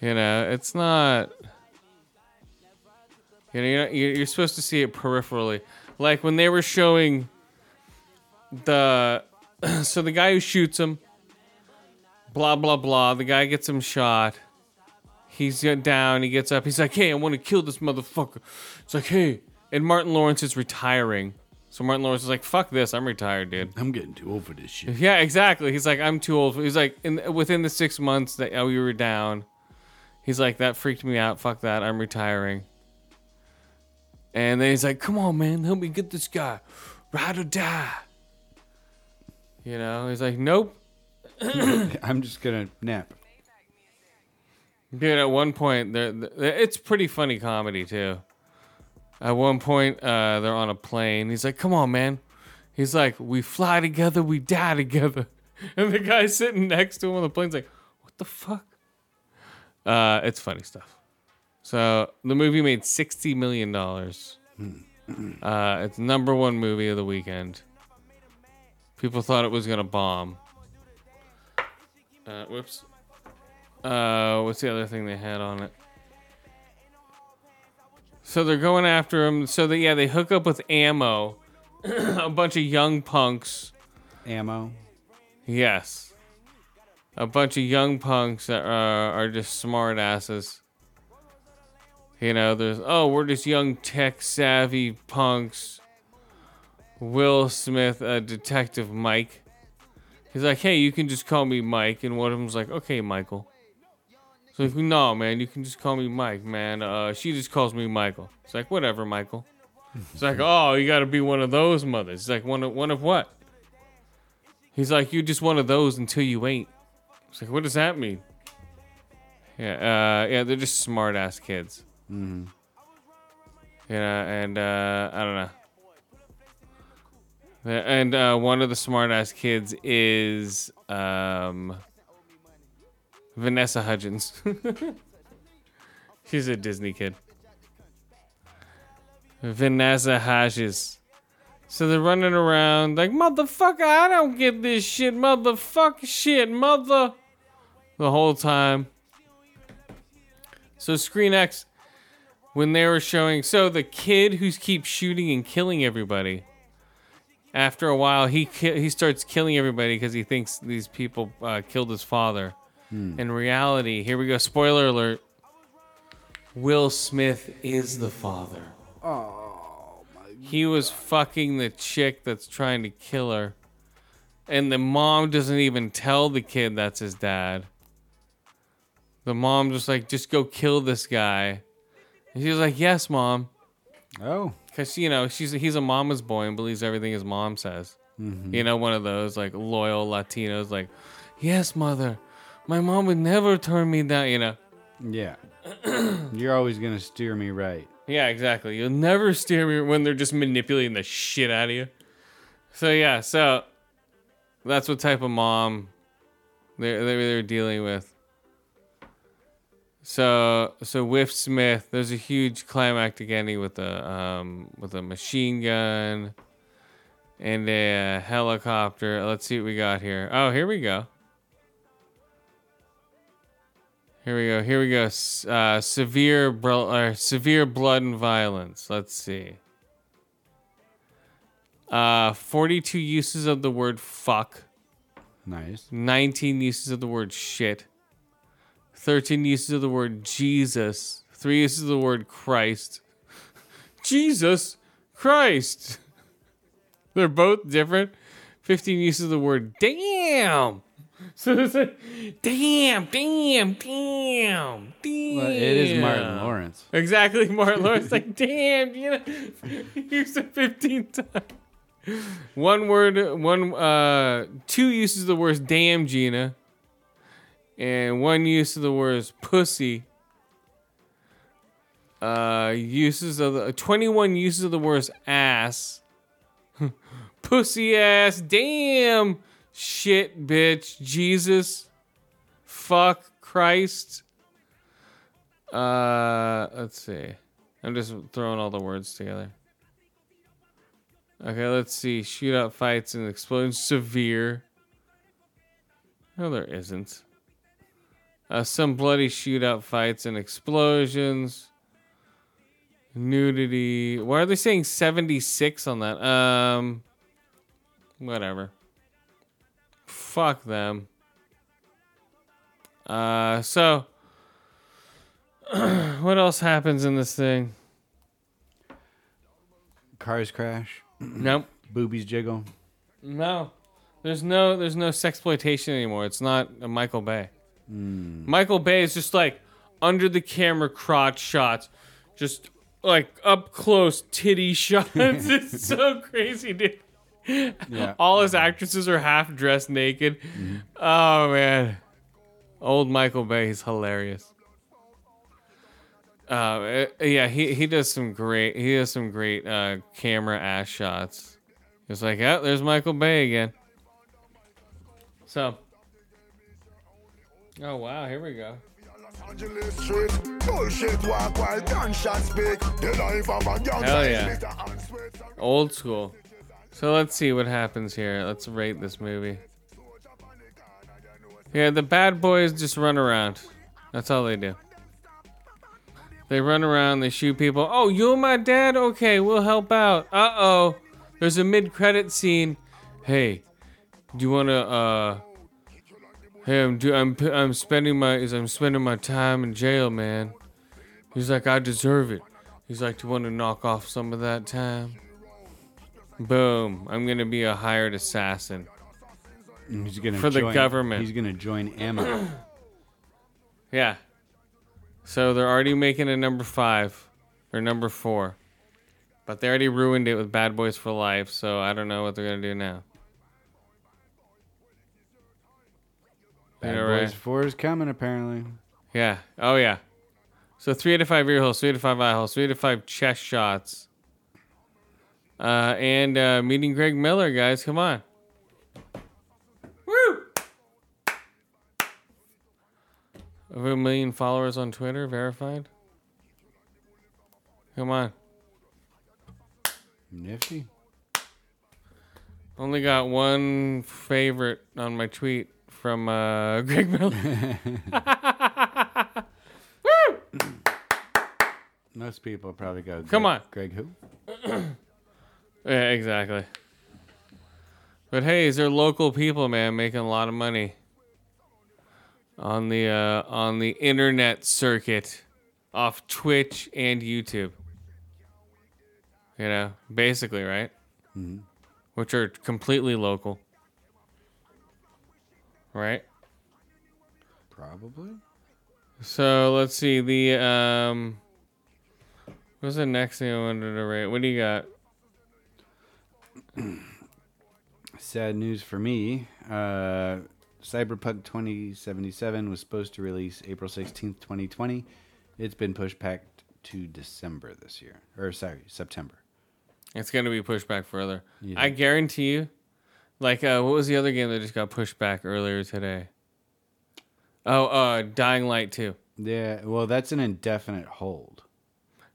You know, it's not. You know, you're, not, you're you're supposed to see it peripherally. Like when they were showing the, so the guy who shoots him, blah blah blah. The guy gets him shot. He's down. He gets up. He's like, "Hey, I want to kill this motherfucker." It's like, "Hey," and Martin Lawrence is retiring. So Martin Lawrence is like, "Fuck this, I'm retired, dude." I'm getting too old for this shit. Yeah, exactly. He's like, "I'm too old." He's like, in within the six months that uh, we were down, he's like, "That freaked me out. Fuck that, I'm retiring." And then he's like, "Come on, man, help me get this guy, ride or die." You know, he's like, "Nope." I'm just gonna nap. Dude, at one point, they're, they're- it's pretty funny comedy too. At one point, uh, they're on a plane. He's like, "Come on, man." He's like, "We fly together, we die together." And the guy sitting next to him on the plane's like, "What the fuck?" Uh, it's funny stuff. So the movie made sixty million dollars. Uh, it's number one movie of the weekend. People thought it was gonna bomb. Uh, whoops. Uh, what's the other thing they had on it? So they're going after him. So that yeah they hook up with ammo, a bunch of young punks. Ammo. Yes. a bunch of young punks that are, are just smart asses. You know, there's oh, we're just young tech savvy punks. Will Smith, uh, Detective Mike. He's like, hey, you can just call me Mike, and one of them's like, okay, Michael. So like, no, man, you can just call me Mike, man. Uh, she just calls me Michael. It's like, whatever, Michael. It's like, oh, you got to be one of those mothers. It's like, one of one of what? He's like, you're just one of those until you ain't. It's like, what does that mean? Yeah, uh, yeah, they're just smart ass kids. Mm-hmm. Yeah, and uh, I don't know. And uh, one of the smart ass kids is um, Vanessa Hudgens. She's a Disney kid. Vanessa Hudgens. So they're running around like, motherfucker, I don't get this shit, motherfucker, shit, mother. The whole time. So Screen X, when they were showing, so the kid who keeps shooting and killing everybody, after a while, he ki- he starts killing everybody because he thinks these people uh, killed his father. In reality, here we go. Spoiler alert. Will Smith is the father. Oh my! He was fucking the chick that's trying to kill her. And the mom doesn't even tell the kid that's his dad. The mom just like, just go kill this guy. And she's like, yes, mom. Oh. Because, you know, she's he's a mama's boy and believes everything his mom says. Mm-hmm. You know, one of those like loyal Latinos, like, yes, mother. My mom would never turn me down, you know. Yeah. You're always gonna steer me right. Yeah, exactly. You'll never steer me when they're just manipulating the shit out of you. So yeah, so that's what type of mom they're they're, they're dealing with. So so with Smith, there's a huge climactic ending with a um with a machine gun and a helicopter. Let's see what we got here. Oh, here we go. Here we go. Here we go. S- Uh, severe, bro- uh, severe blood and violence. Let's see. Uh, 42 uses of the word fuck. Nice. 19 uses of the word shit. 13 uses of the word Jesus. 3 uses of the word Christ. Jesus Christ. They're both different. 15 uses of the word damn. So it's like, damn, damn, damn, damn. Well, it is Martin Lawrence. Exactly, Martin Lawrence. like, damn, you know, used it 15 times. One word, one, uh, two uses of the words damn, Gina. And one use of the words pussy. Uh, uses of the, 21 uses of the words ass. Pussy ass, damn, shit, bitch, Jesus, fuck, Christ. Uh, let's see. I'm just throwing all the words together. Okay, let's see. Shootout fights and explosions. Severe. No, there isn't. Uh, some bloody shootout fights and explosions. Nudity. Why are they saying 76 on that? Um, whatever. Fuck them. Uh, so what else happens in this thing? Cars crash. Nope. Boobies jiggle. No. There's no there's no sexploitation anymore. It's not a Michael Bay. Michael Bay is just like under the camera crotch shots, just like up close titty shots. it's so crazy, dude. Yeah. All his actresses are half dressed naked. Oh man. Old Michael Bay is hilarious. Uh, uh, yeah, he, he does some great he does some great uh, camera ass shots. It's like, oh, there's Michael Bay again. So, oh wow, here we go. Hell yeah. Old school. So let's see what happens here. Let's rate this movie. Yeah, the bad boys just run around. That's all they do. They run around, they shoot people. Oh, you're my dad? Okay, we'll help out. Uh oh. There's a mid credit scene. Hey, do you wanna uh Hey, I'm do I'm I'm spending my is I'm spending my time in jail, man. He's like, I deserve it. He's like, do you want to knock off some of that time? Boom! I'm gonna be a hired assassin. He's gonna For the government. He's gonna join Ammo. Yeah. So they're already making a number five or number four, but they already ruined it with Bad Boys for Life. So I don't know what they're gonna do now. Bad Yeah, Boys right. Four is coming apparently. Yeah. Oh yeah. So three out of five ear holes, three out of five eye holes, three out of five chest shots. Uh, and uh, meeting Greg Miller, guys. Come on. Woo! Over a million followers on Twitter, verified. Come on. Nifty. Only got one favorite on my tweet from uh, Greg Miller. Most people probably go. Come on. Greg who? Yeah, exactly. But hey, these are local people, man, making a lot of money on the uh, on the internet circuit, off Twitch and YouTube. You know, basically, right? Mhm. Which are completely local, right? Probably. So let's see the um. What's the next thing I wanted to rate? What do you got? Sad news for me. Uh, Cyberpunk 2077 was supposed to release April 16th, 2020. It's been pushed back to December this year. Or, sorry, September. It's gonna be pushed back further. You I guarantee you. Like, uh, what was the other game that just got pushed back earlier today? Oh, uh, Dying Light 2. Yeah, well, that's an indefinite hold.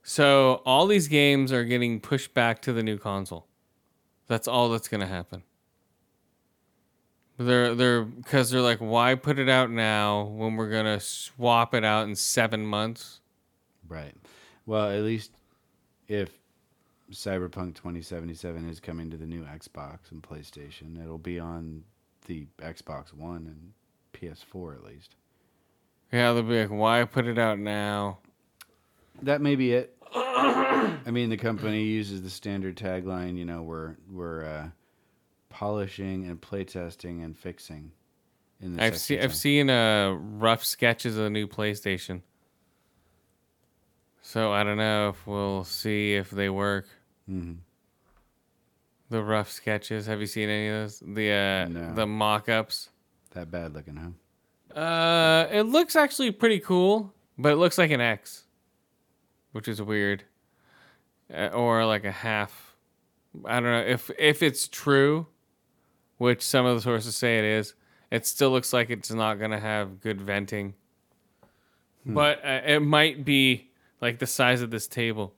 So all these games are getting pushed back to the new console. That's all that's gonna happen. They're they're because they're like, why put it out now when we're gonna swap it out in seven months? Right. Well, at least if Cyberpunk 2077 is coming to the new Xbox and PlayStation, it'll be on the Xbox One and PS4 at least. Yeah, they'll be like, why put it out now? That may be it. I mean, the company uses the standard tagline, you know, we're we're uh, polishing and playtesting and fixing. In the I've seen I've seen uh rough sketches of the new PlayStation. So I don't know if we'll see if they work. Mhm. The rough sketches. Have you seen any of those? The uh No. the mock-ups. that bad looking, huh? Uh it looks actually pretty cool, but it looks like an X, which is weird. Uh, or like a half. I don't know if if it's true, which some of the sources say it is. It still looks like it's not gonna have good venting. But uh, it might be like the size of this table.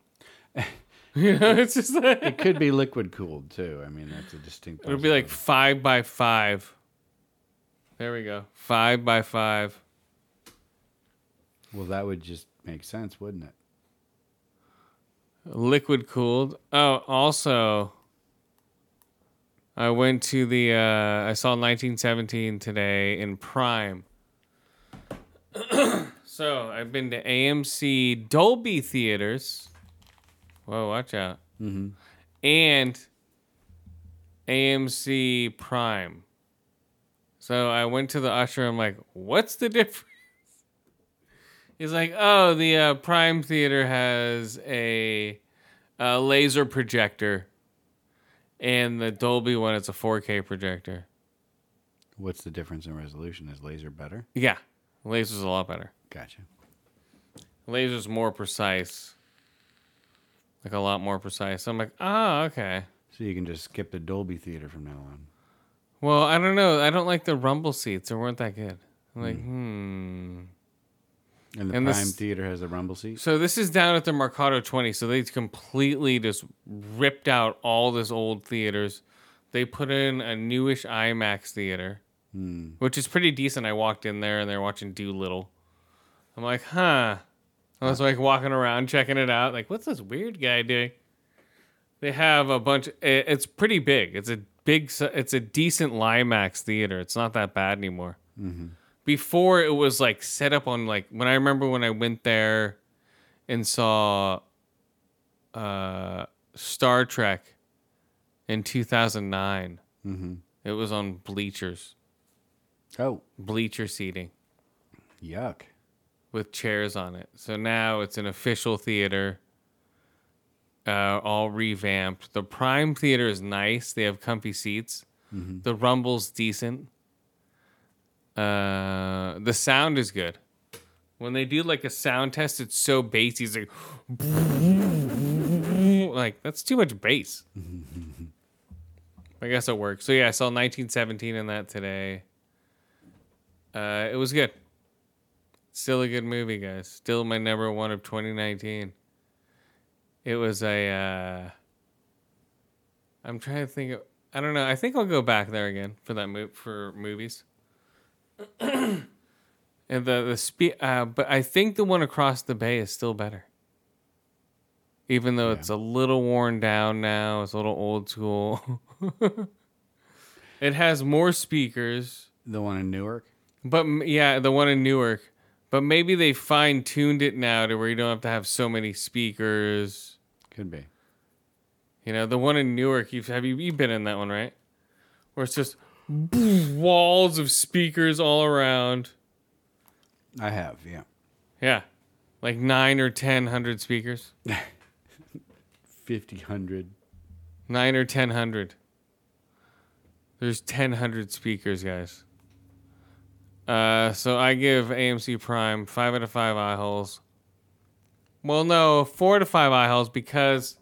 you know, it's just like It could be liquid cooled too. I mean, that's a distinct. It would be like five by five. There we go. Five by five. Well, that would just make sense, wouldn't it? Liquid cooled. Oh, also, I went to the. Uh, I saw 1917 today in Prime. so I've been to AMC Dolby theaters. Whoa, watch out. Mm-hmm. And AMC Prime. So I went to the usher. And I'm like, what's the difference? He's like, oh, the uh, Prime Theater has a, a laser projector, and the Dolby one it's a 4K projector. What's the difference in resolution? Is laser better? Yeah, laser's a lot better. Gotcha. Laser's more precise, like a lot more precise. I'm like, oh, okay. So you can just skip the Dolby theater from now on. Well, I don't know. I don't like the rumble seats. They weren't that good. I'm like, hmm. And the And Prime this- theater has a rumble seat. So this is down at the Mercado 20. So they completely just ripped out all this old theaters. They put in a newish IMAX theater, Hmm. which is pretty decent. I walked in there and they're watching Dolittle. I'm like, huh. I was like walking around checking it out. Like, what's this weird guy doing? They have a bunch. It's pretty big. It's a big. It's a decent Limax theater. It's not that bad anymore. Mm-hmm. Before it was like set up on like when I remember when I went there and saw uh, Star Trek in 2009. Mm-hmm. It was on bleachers, Oh, bleacher seating yuck. With chairs on it. So now it's an official theater, uh, all revamped. The Prime Theater is nice. They have comfy seats. The Rumble's decent. Uh, the sound is good. When they do like a sound test, it's so bassy. It's like, like that's too much bass. I guess it works. So yeah, I saw 1917 in that today. Uh, it was good. Still a good movie, guys. Still my number one of 2019. It was a. Uh, I'm trying to think. Of, I don't know. I think I'll go back there again for that move for movies. and the the spe- uh, but I think the one across the bay is still better. Even though it's a little worn down now, it's a little old school. it has more speakers. The one in Newark. But yeah, the one in Newark. But maybe they fine tuned it now to where you don't have to have so many speakers. Could be. You know, the one in Newark. You've have you you've been in that one, right? Where it's just walls of speakers all around. I have, yeah. Yeah, like nine or ten hundred speakers. Fifty hundred. Nine or ten hundred. There's ten hundred speakers, guys. Uh, so I give AMC Prime five out of five eye holes. Well, no, four to five eye holes because,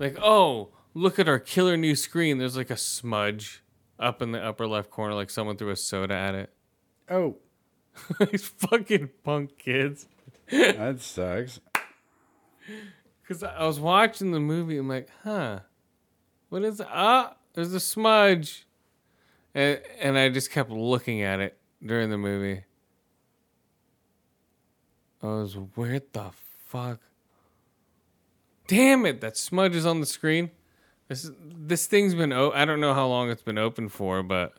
like, oh, look at our killer new screen. There's like a smudge up in the upper left corner, like someone threw a soda at it. Oh, These fucking punk kids. that sucks. Because I was watching the movie, I'm like, huh, what is ah? There's a smudge, and and I just kept looking at it during the movie. I was, where the fuck? Damn it! That smudge is on the screen. This this thing's been o- I don't know how long it's been open for, but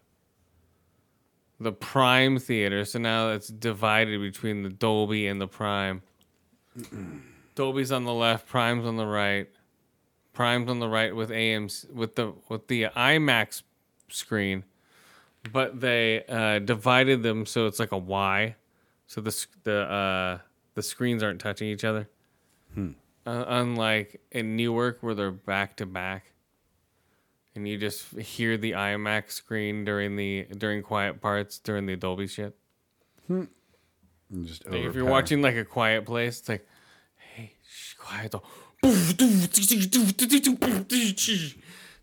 the Prime Theater. So now it's divided between the Dolby and the Prime. Dolby's on the left, Prime's on the right. Prime's on the right with AM's with the with the IMAX screen, but they uh, divided them so it's like a Y, so the the uh, the screens aren't touching each other. Uh, unlike in Newark where they're back to back, and you just hear the IMAX screen during the during quiet parts during the Dolby shit. And Just Like, if you're watching like a quiet place, it's like, hey, shh, quiet.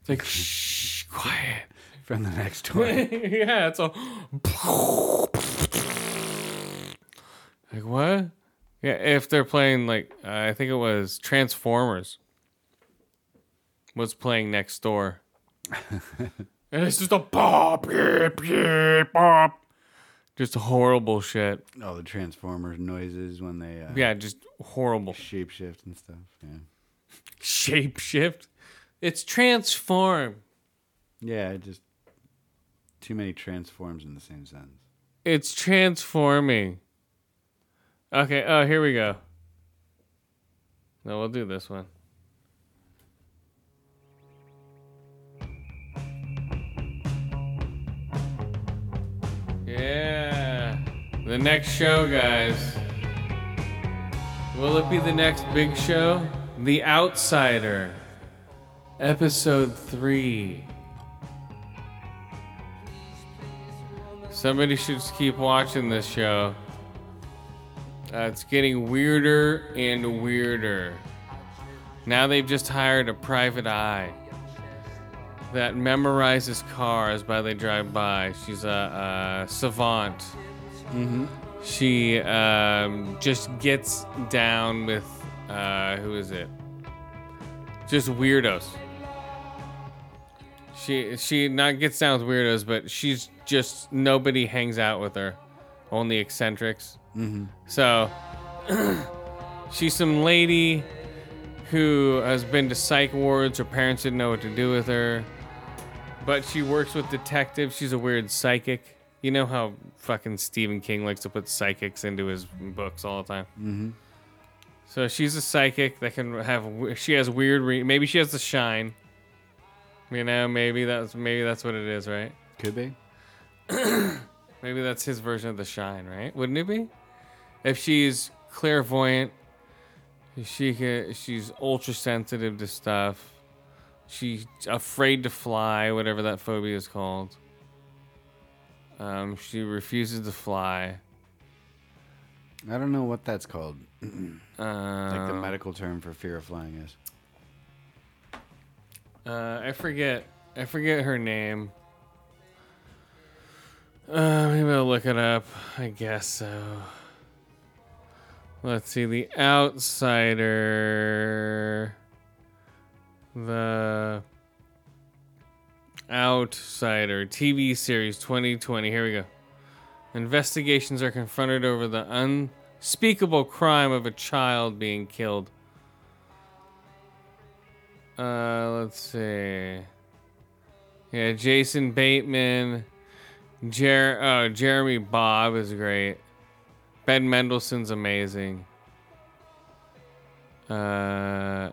It's like, shh, quiet. From the next door. yeah, it's all. Like what? Yeah, if they're playing like uh, I think it was Transformers was playing next door, and it's just a pop, beep, beep, pop, just horrible shit. All the Transformers noises when they uh, Yeah, just horrible. shapeshift and stuff. Yeah. Shapeshift. It's transform. Yeah, it just too many transforms in the same sentence. It's transforming. Okay, oh, here we go. No, we'll do this one. Yeah. The next show, guys. Will it be the next big show? The Outsider. Episode 3. Somebody should just keep watching this show. Uh, it's getting weirder and weirder. Now they've just hired a private eye that memorizes cars by they drive by. She's a, a savant. Mm-hmm. She um, just gets down with uh, who is it? Just weirdos. She she not gets down with weirdos, but she's just nobody hangs out with her, only eccentrics. Mm-hmm. So she's some lady who has been to psych wards. Her parents didn't know what to do with her. But she works with detectives. She's a weird psychic. You know how fucking Stephen King likes to put psychics into his books all the time. Mhm. So she's a psychic that can have. She has weird. Re- maybe she has the shine. You know, maybe that's maybe that's what it is, right? Could be. Maybe that's his version of the shine, right? Wouldn't it be? If she's clairvoyant, she can, she's ultra sensitive to stuff. She's afraid to fly, whatever that phobia is called. Um, she refuses to fly. I don't know what that's called. like the Um, medical term for fear of flying is. Uh, I forget. I forget her name. Uh, maybe I'll look it up. I guess so. Let's see. The Outsider. The Outsider TV series 2020. Here we go. Investigations are confronted over the unspeakable crime of a child being killed. Uh, let's see. Yeah, Jason Bateman, Jer- oh, Jeremy Bobb is great. Ben Mendelsohn's amazing. Uh,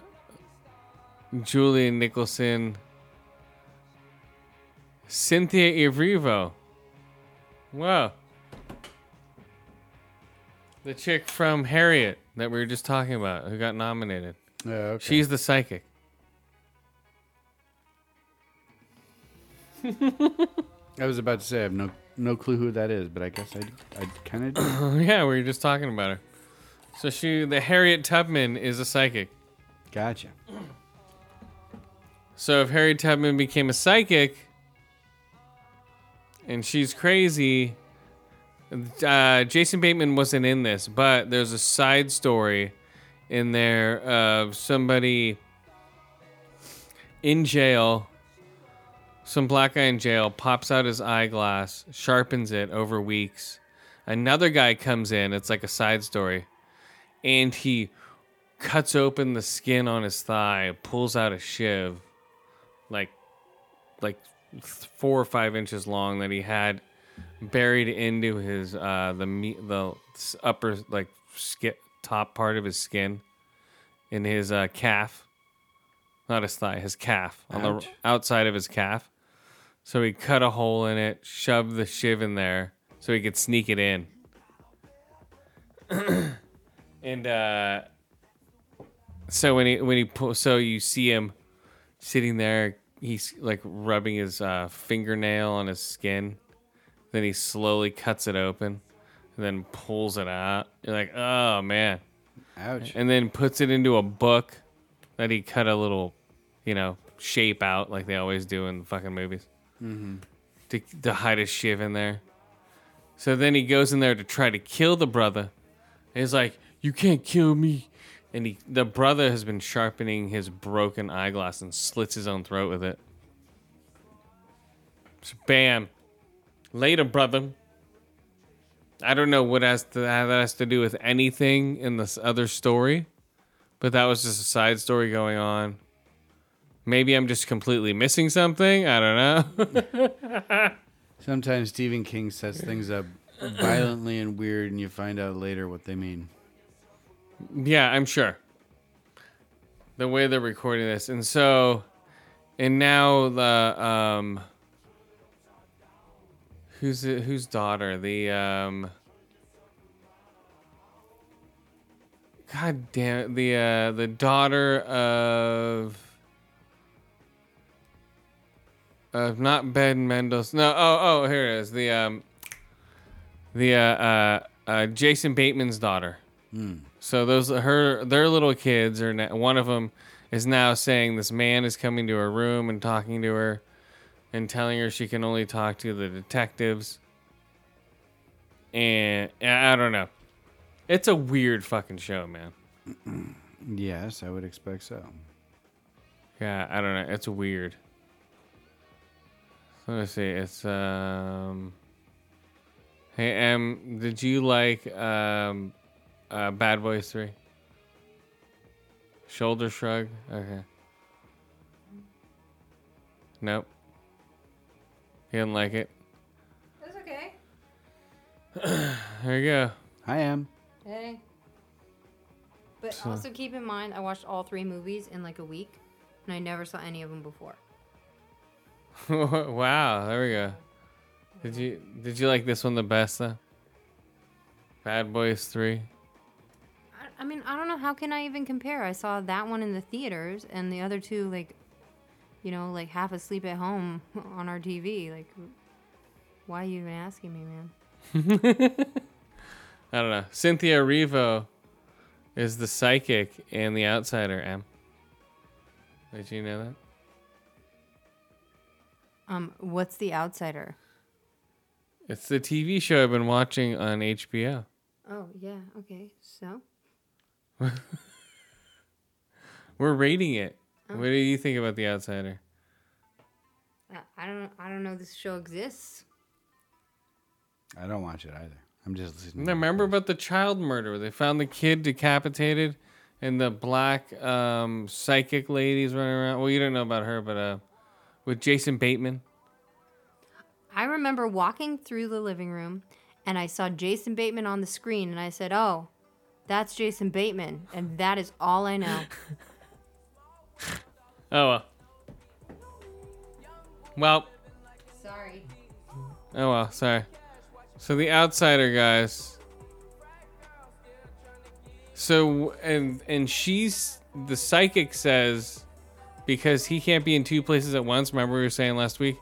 Julianne Nicholson, Cynthia Erivo. Whoa. The chick from Harriet that we were just talking about who got nominated. Yeah, okay. She's the psychic. I was about to say I have no no clue who that is, but I guess I I kind of yeah, we were just talking about her. So she, the Harriet Tubman, is a psychic. Gotcha. So if Harriet Tubman became a psychic, and she's crazy, uh, Jason Bateman wasn't in this, but there's a side story in there of somebody in jail. Some black guy in jail pops out his eyeglass, sharpens it over weeks. Another guy comes in. It's like a side story, and he cuts open the skin on his thigh, pulls out a shiv, like like four or five inches long that he had buried into his uh the meat the upper like skin top part of his skin in his uh calf not his thigh his calf on the outside of his calf so he cut a hole in it shoved the shiv in there so he could sneak it in and uh so when he when he pull, so you see him sitting there, he's like rubbing his uh, fingernail on his skin. Then he slowly cuts it open, and then pulls it out. You're like, oh man, Ouch. and then puts it into a book that he cut a little, you know, shape out like they always do in the fucking movies Mhm. to to hide his shiv in there. So then he goes in there to try to kill the brother. And he's like, "You can't kill me." And he, the brother has been sharpening his broken eyeglass and slits his own throat with it. So bam, later, brother. I don't know what has to that has to do with anything in this other story, but that was just a side story going on. Maybe I'm just completely missing something. I don't know. Sometimes Stephen King sets things up violently and weird, and you find out later what they mean. Yeah, I'm sure. The way they're recording this, and so, and now the um, who's the, whose daughter? The um, God damn it, the uh, the daughter of of not Ben Mendelsohn. No, oh oh here it is. The um, the uh, uh, uh Jason Bateman's daughter. So those her their little kids are now, one of them is now saying this man is coming to her room and talking to her and telling her she can only talk to the detectives. And I don't know. It's a weird fucking show, man. Yes, I would expect so. Yeah, I don't know. It's weird. So Let me see. It's um. Hey, um, did you like um, uh, Bad Boys Three? Shoulder shrug. Okay. Nope. He didn't like it. That's okay. There you go. I am. Hey. But So- also keep in mind, I watched all three movies in like a week, and I never saw any of them before. wow, there we go. Did you did you like this one the best though? Bad Boys Three. I, I mean, I don't know how can I even compare. I saw that one in the theaters, and the other two like, you know, like half asleep at home on our TV. Like, why are you even asking me, man? I don't know. Cynthia Erivo is the psychic and the outsider. Em, did you know that? Um, what's the outsider? It's the TV show I've been watching on HBO. Oh yeah, okay. So We're rating it. Oh. What do you think about the outsider? I, I don't, I don't know this show exists. I don't watch it either. I'm just listening. No, remember about the child murder? where They found the kid decapitated, and the black um, psychic ladies running around. Well, you don't know about her, but uh, with Jason Bateman. I remember walking through the living room and I saw Jason Bateman on the screen and I said, "Oh, that's Jason Bateman." And that is all I know. Oh well. Well, Sorry. oh well. Sorry. So the outsider guys. So and and she's the psychic says because he can't be in two places at once. Remember we were saying last week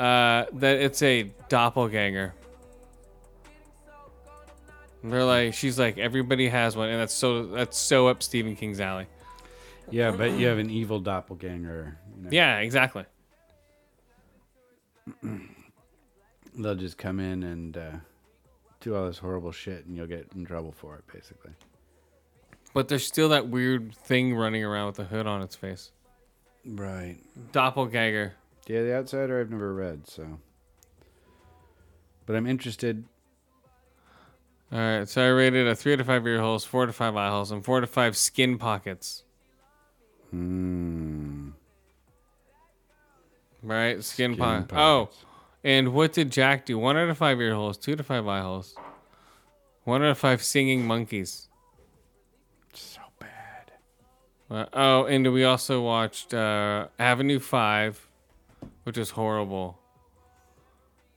uh, that it's a doppelganger. And They're like, she's like, everybody has one, and that's so that's so up Stephen King's alley. Yeah, but you have an evil doppelganger. You know. Yeah, exactly. They'll just come in and uh, do all this horrible shit, and you'll get in trouble for it, basically. But there's still that weird thing running around with the hood on its face. Right. Doppelganger. Yeah, The Outsider I've never read, so. But I'm interested. All right, so I rated a three to five ear holes, four to five eye holes, and four to five skin pockets. Hmm. Right, skin, Skin pocket. pockets. Oh, and what did Jack do? One out of five ear holes, two to five eye holes, one out of five singing monkeys. So bad. Uh, oh, and we also watched uh, Avenue Five, which is horrible.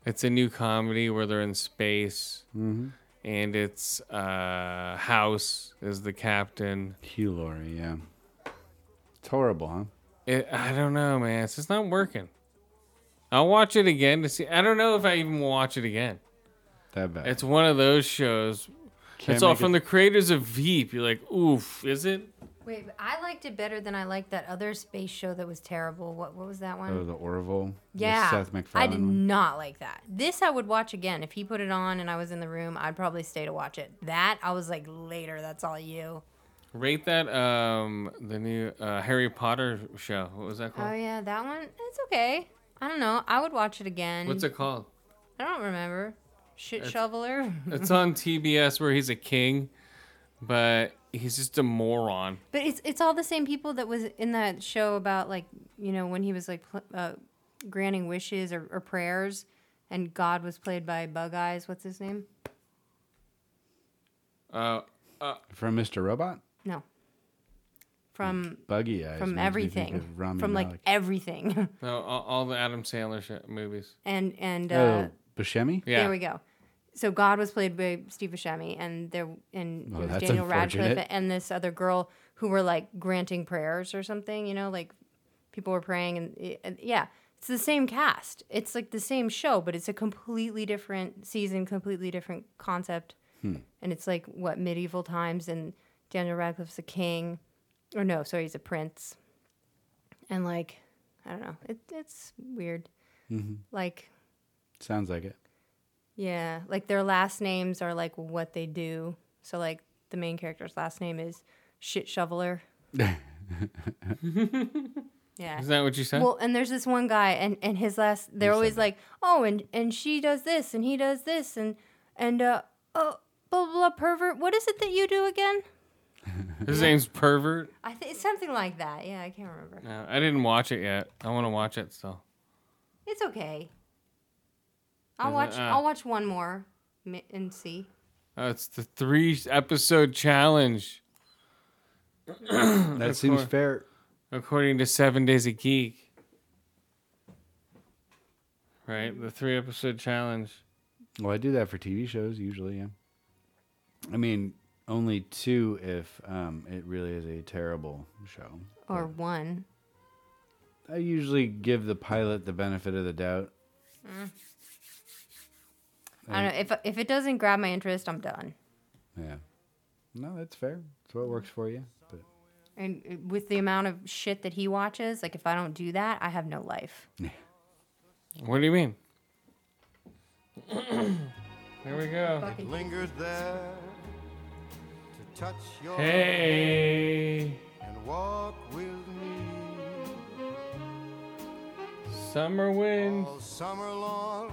It's a new comedy where they're in space, Mhm. and it's uh, House is the captain. Hugh Laurie, yeah. It's horrible, huh? It, I don't know, man. It's just not working. I'll watch it again to see. I don't know if I even will watch it again. That bad. It's one of those shows. Can't it's all from it- the creators of Veep. You're like, oof, is it? Wait, but I liked it better than I liked that other space show that was terrible. What what was that one? Oh, the Orville. the yeah, Seth I did one. not like that. This I would watch again if he put it on and I was in the room. I'd probably stay to watch it. That I was like later. That's all you. Rate that um the new uh, Harry Potter show. What was that called? Oh yeah, that one. It's okay. I don't know. I would watch it again. What's it called? I don't remember. Shit It's- shoveler. It's on TBS where he's a king, but he's just a moron. But it's it's all the same people that was in that show about like you know when he was like uh, granting wishes or, or prayers, and God was played by Bug Eyes. What's his name? Uh, uh, From Mr. Robot? No. From Buggy Eyes. from makes me think everything. of Rami From like Malek. everything. no, all, all the Adam Sandler sh- movies. and and uh, Oh, Buscemi? Yeah. there we go. So God was played by Steve Buscemi, and there and Oh, Daniel Radcliffe and this other girl who were like granting prayers or something. You know, like people were praying, and, and yeah, it's the same cast. It's like the same show, but it's a completely different season, completely different concept, Hmm. and it's like what medieval times, and Daniel Radcliffe's a king, or no, sorry, he's a prince, and like I don't know, it, it's weird. Mhm. Like Sounds like it. Yeah, like their last names are like what they do. So like the main character's last name is Shit Shoveler. yeah. Is that what you said? Well, and there's this one guy, and and his last they're always like, oh, and and she does this, and he does this, and and uh oh blah blah, blah pervert. What is it that you do again? His name's Pervert. I think it's something like that. Yeah, I can't remember. No, I didn't watch it yet. I want to watch it still. It's okay. I'll watch. ah. I'll watch one more and see. Oh, it's the three episode challenge. That seems Accor- fair. According to Seven Days a Geek. Right? The three episode challenge. Well, I do that for TV shows usually. Yeah. I mean, only two if um, it really is a terrible show. Or one. I usually give the pilot the benefit of the doubt. Mm. I don't know. If if it doesn't grab my interest, I'm done. Yeah. No, that's fair. That's what works for you. But And with the amount of shit that he watches, like if I don't do that, I have no life. What do you mean? There we go. Lingers there to touch your Hey. and walk with me Summer wind. all summer long.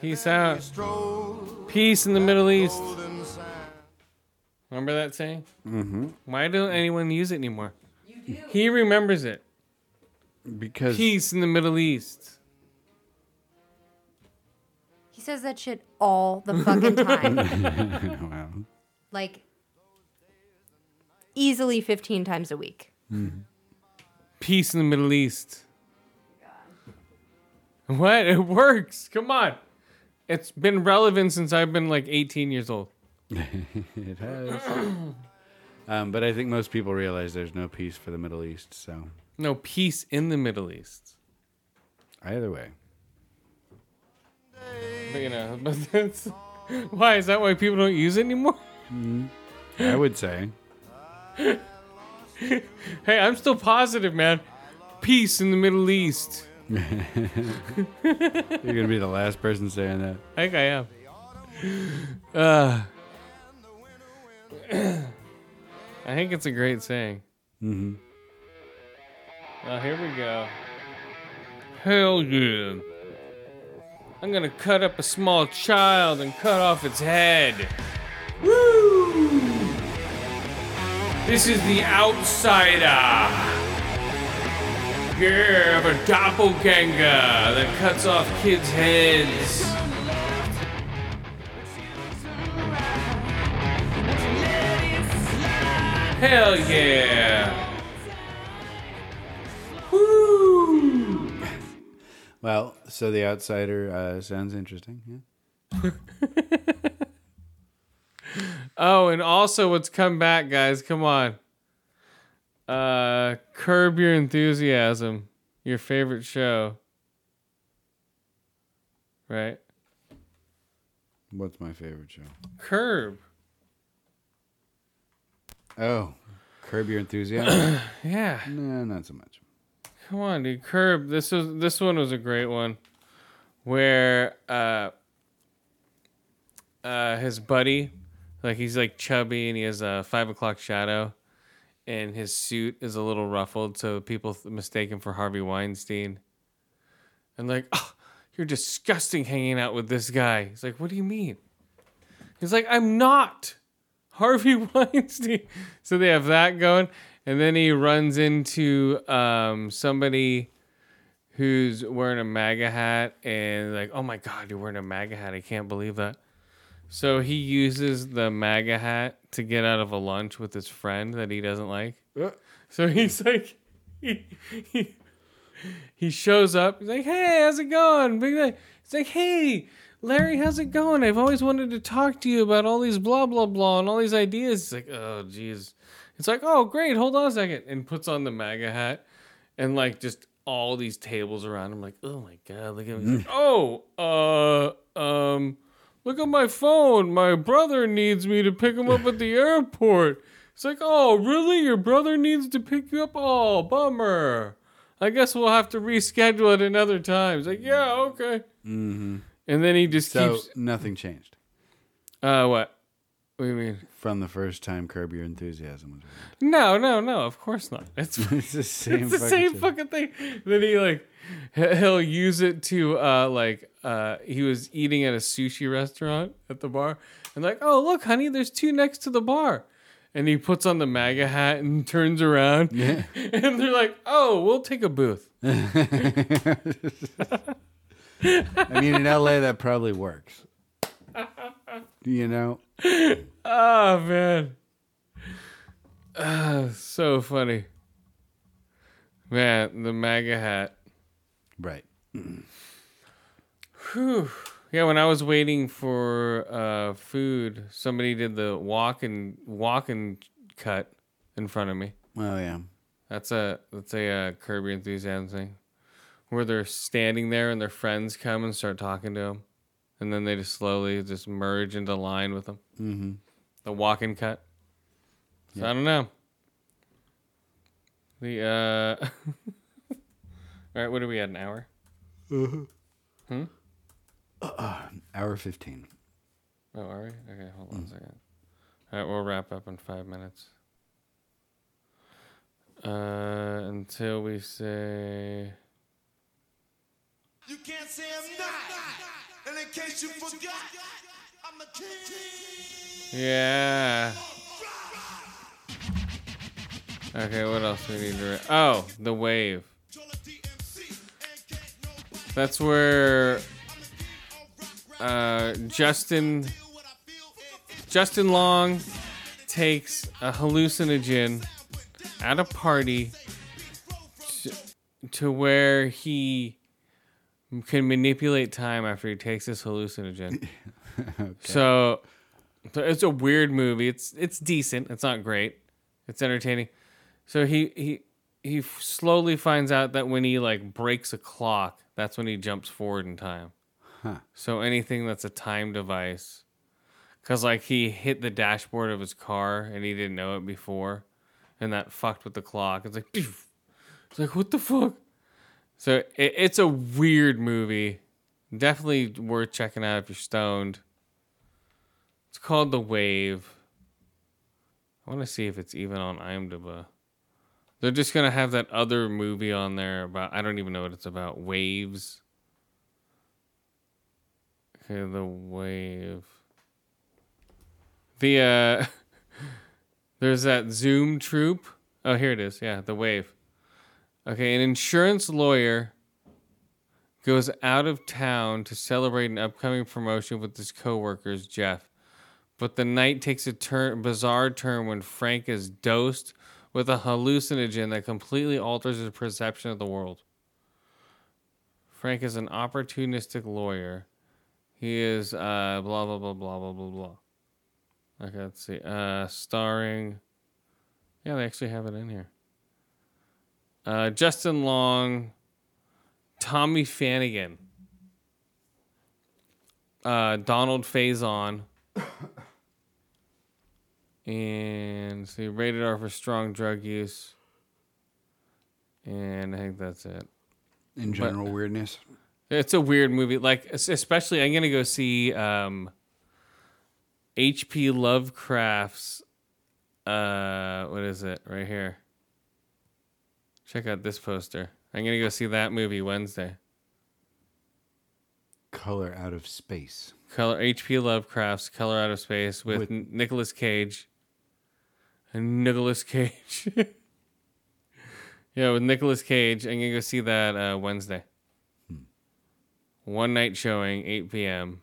Peace out. Peace in the Middle East. Remember that saying? Mm-hmm. Why don't anyone use it anymore? He remembers it. Because Peace in the Middle East. He says that shit all the fucking time. wow. like easily 15 times a week. Peace in the Middle East. What? It works. Come on. It's been relevant since I've been like 18 years old. it has. um, but I think most people realize there's no peace for the Middle East. So No peace in the Middle East. either way, But you know, but that's why is that why people don't use it anymore? I would say. Hey, I'm still positive, man. Peace in the Middle East. You're gonna be the last person saying that. I think I am. Uh, I think it's a great saying. Mm-hmm. Well, here we go. Hell yeah. I'm gonna cut up a small child and cut off its head. Woo! This is the outsider. Yeah, of a doppelganger that cuts off kids' heads. Hell yeah. Woo! Well, so the outsider uh, sounds interesting. Yeah. Oh, and also what's come back, guys? Come on. Uh Curb Your Enthusiasm. Your favorite show. Right? What's my favorite show? Curb. Oh, Curb Your Enthusiasm. Yeah. No, not so much. Come on, dude. Curb. This was this one was a great one, where uh, uh, his buddy, like he's like chubby and he has a five o'clock shadow, and his suit is a little ruffled, so people mistake him for Harvey Weinstein. And like, oh, you're disgusting hanging out with this guy. He's like, what do you mean? He's like, I'm not Harvey Weinstein. So they have that going. And then he runs into um, somebody who's wearing a MAGA hat and like, oh my God, you're wearing a MAGA hat. I can't believe that. So he uses the MAGA hat to get out of a lunch with his friend that he doesn't like. So he's like, he, he, he shows up. He's like, hey, how's it going? Big day. He's like, hey, Larry, how's it going? I've always wanted to talk to you about all these blah, blah, blah, and all these ideas. He's like, oh, jeez. It's like, oh, great. Hold on a second. And puts on the MAGA hat and like just all these tables around him. Like, oh my God, look at him. Like, oh, uh, um, look at my phone. My brother needs me to pick him up at the airport. It's like, oh, really? Your brother needs to pick you up? Oh, bummer. I guess we'll have to reschedule it another time. It's like, yeah, okay. Mm-hmm. And then he just So keeps. nothing changed Uh, what? What do you mean? from the first time Curb Your Enthusiasm was. No, no, no. Of course not. It's It's the same. it's the fucking same shit. fucking thing. Then he like he- he'll use it to uh like uh he was eating at a sushi restaurant at the bar and like oh look honey there's two next to the bar and he puts on the MAGA hat and turns around Yeah. and they're like oh we'll take a booth I mean, in LA, that probably works. You know? Oh man. Ah, so funny. Man, the MAGA hat. Right. Whew. Yeah, when I was waiting for uh, food, somebody did the walk and walk and cut in front of me. Oh, yeah. That's a that's a uh, Curb Your Enthusiasm thing, where they're standing there and their friends come and start talking to them, and then they just slowly just merge into line with them. Mm-hmm. The walk and cut. So I don't know. The uh. All right, what are we at? An hour? Uh-huh. Hmm. Uh, hour 15. Oh, are we? Okay, hold on a second. All right, we'll wrap up in five minutes. Uh, until we say. You can't say I'm not. And in case you forgot, I'm king. Yeah. Okay, what else do we need to? Re- oh, the wave. That's where uh, Justin Justin Long takes a hallucinogen at a party to, to where he can manipulate time after he takes this hallucinogen. So so it's a weird movie. It's it's decent. It's not great. It's entertaining. So he he he slowly finds out that when he like breaks a clock, that's when he jumps forward in time. Huh. So anything that's a time device, because like he hit the dashboard of his car and he didn't know it before, and that fucked with the clock. It's like, "Phew." it's like what the fuck. So it, it's a weird movie. Definitely worth checking out if you're stoned. It's called The Wave. I want to see if it's even on IMDb. They're just gonna have that other movie on there about I don't even know what it's about. Waves. Okay, the wave. The uh there's that Zoom troop. Oh, here it is. Yeah, the wave. Okay, an insurance lawyer goes out of town to celebrate an upcoming promotion with his coworkers, Jeff. But the night takes a turn, bizarre turn when Frank is dosed with a hallucinogen that completely alters his perception of the world. Frank is an opportunistic lawyer. He is uh, blah blah blah blah blah blah blah. Okay, let's see. Uh, starring. Yeah, they actually have it in here. Uh, Justin Long, Tommy Flanagan, uh, Donald Faison, and see rated R for strong drug use. And I think that's it. In But- general weirdness. It's a weird movie. Like especially, I'm gonna go see um, H.P. Lovecraft's. Uh, what is it? Right here. Check out this poster. I'm gonna go see that movie Wednesday. Color out of space. Color H.P. Lovecraft's Color Out of Space with, With- N- Nicolas Cage. And Nicolas Cage. yeah, with Nicolas Cage. I'm gonna go see that uh, Wednesday. One night showing, 8 p.m.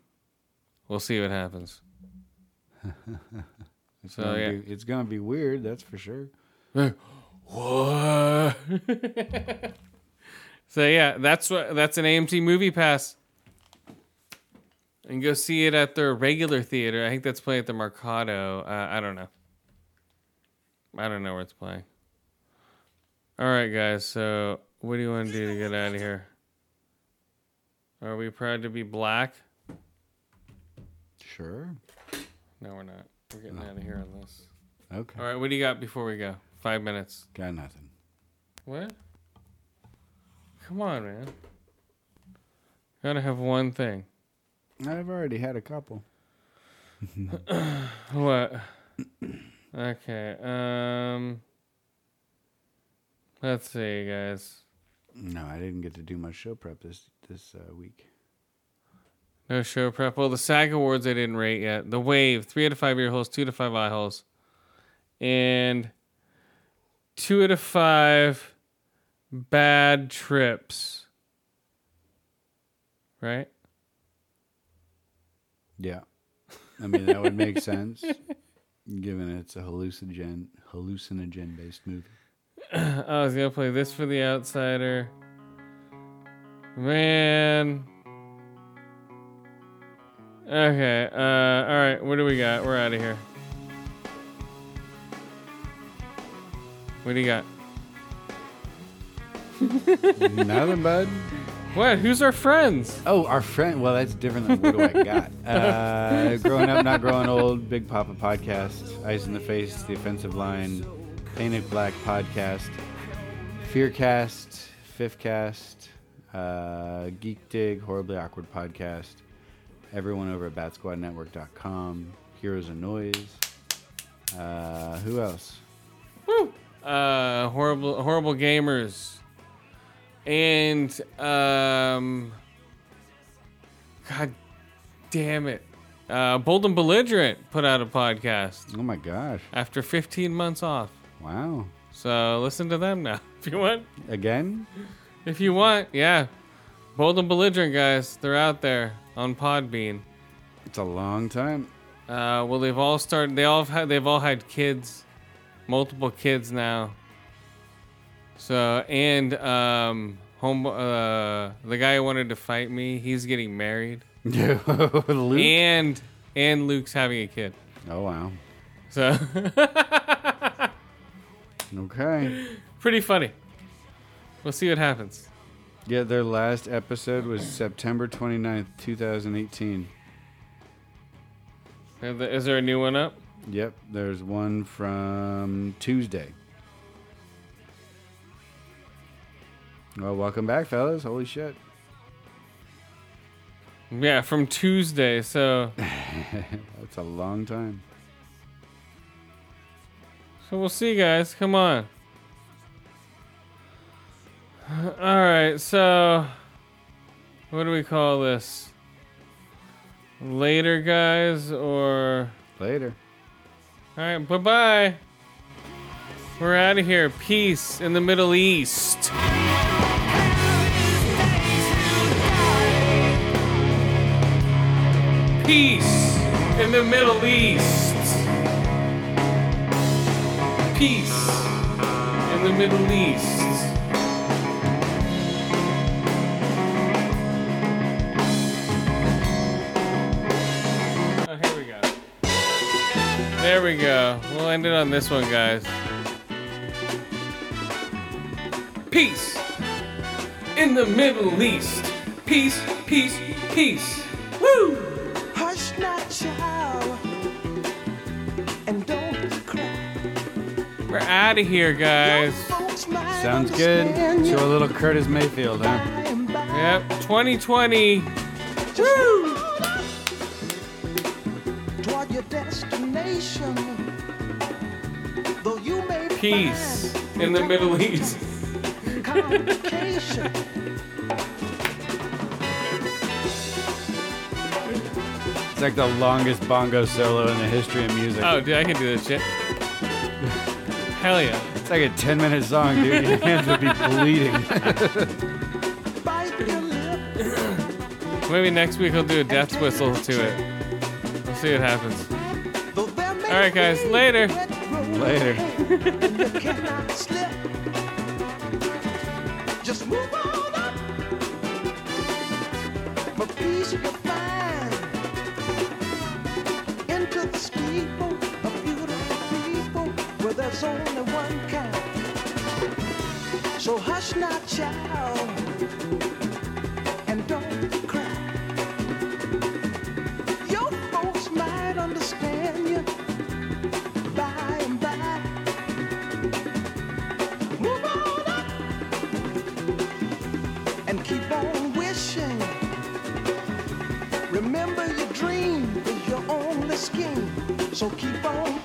We'll see what happens. It's So, gonna yeah. be, it's gonna be weird, that's for sure. What? so yeah, that's what that's an AMC movie pass. And go see it at their regular theater. I think that's playing at the Mercado. Uh, I don't know. I don't know where it's playing. All right, guys. So what do you want to do to get out of here? Are we proud to be black? Sure. No, we're not. We're getting out of here on this. Okay. All right. What do you got before we go? Five minutes. Got nothing. What? Come on, man. Gotta have one thing. I've already had a couple. What? Okay. Um. Let's see, guys. No, I didn't get to do much show prep this this uh, week. No show prep. Well, the SAG Awards I didn't rate yet. The Wave, three out of five ear holes, two to five eye holes, and two out of five bad trips. Right? Yeah. I mean, that would make sense, given it's a hallucinogen hallucinogen based movie. I was gonna play this for the outsider. Man. Okay, uh, alright, what do we got? We're out of here. What do you got? Nothing, bud. What? Who's our friends? Oh, our friend. Well, that's different than what do I got? Uh, growing up, not growing old. Big Papa podcast. Eyes in the face. The offensive line. Painted Black podcast. Fearcast. Fifth cast. Uh, Geek Dig. Horribly awkward podcast. Everyone over at BatsquadNetwork.com. Heroes of Noise. Uh, who else? Uh, horrible, horrible gamers, and um, God damn it, uh, Bold and Belligerent put out a podcast. Oh my gosh! After 15 months off. Wow. So listen to them now if you want. Again? If you want, yeah. Bold and Belligerent guys, they're out there on Podbean. It's a long time. Uh, well, they've all started. They all have had. They've all had kids, multiple kids now. So and um, home. Uh, the guy who wanted to fight me, he's getting married. Luke? And and Luke's having a kid. Oh wow. So Okay. pretty funny. We'll see what happens. Yeah, their last episode was September 29th, 2018. Is there a new one up? Yep, there's one from Tuesday. Well, welcome back, fellas. Holy shit. Yeah, from Tuesday. So That's a long time. So we'll see, guys. Come on. All right. So, what do we call this? Later, guys, or later? All right. Bye bye. We're out of here. Peace in the Middle East. Peace in the Middle East. Peace in the Middle East. There we go. We'll end it on this one, guys. Peace in the Middle East. Peace, peace, peace. Woo! Hush not, child, and don't cry. We're out of here, guys. Sounds good. Show a little Curtis Mayfield, huh? Yep, 2020. Woo! Peace in the Middle East. It's like the longest bongo solo in the history of music. Oh, dude, I can do this shit. Hell yeah. It's like a 10 minute song, dude. Your hands would be bleeding. Maybe next week I'll do a death whistle to it. We'll see what happens. All right, guys. Later. Later. You cannot slip. Just move on up. But peace you can find into the steeple of beautiful people where there's only one kind. So hush not, child, so keep on.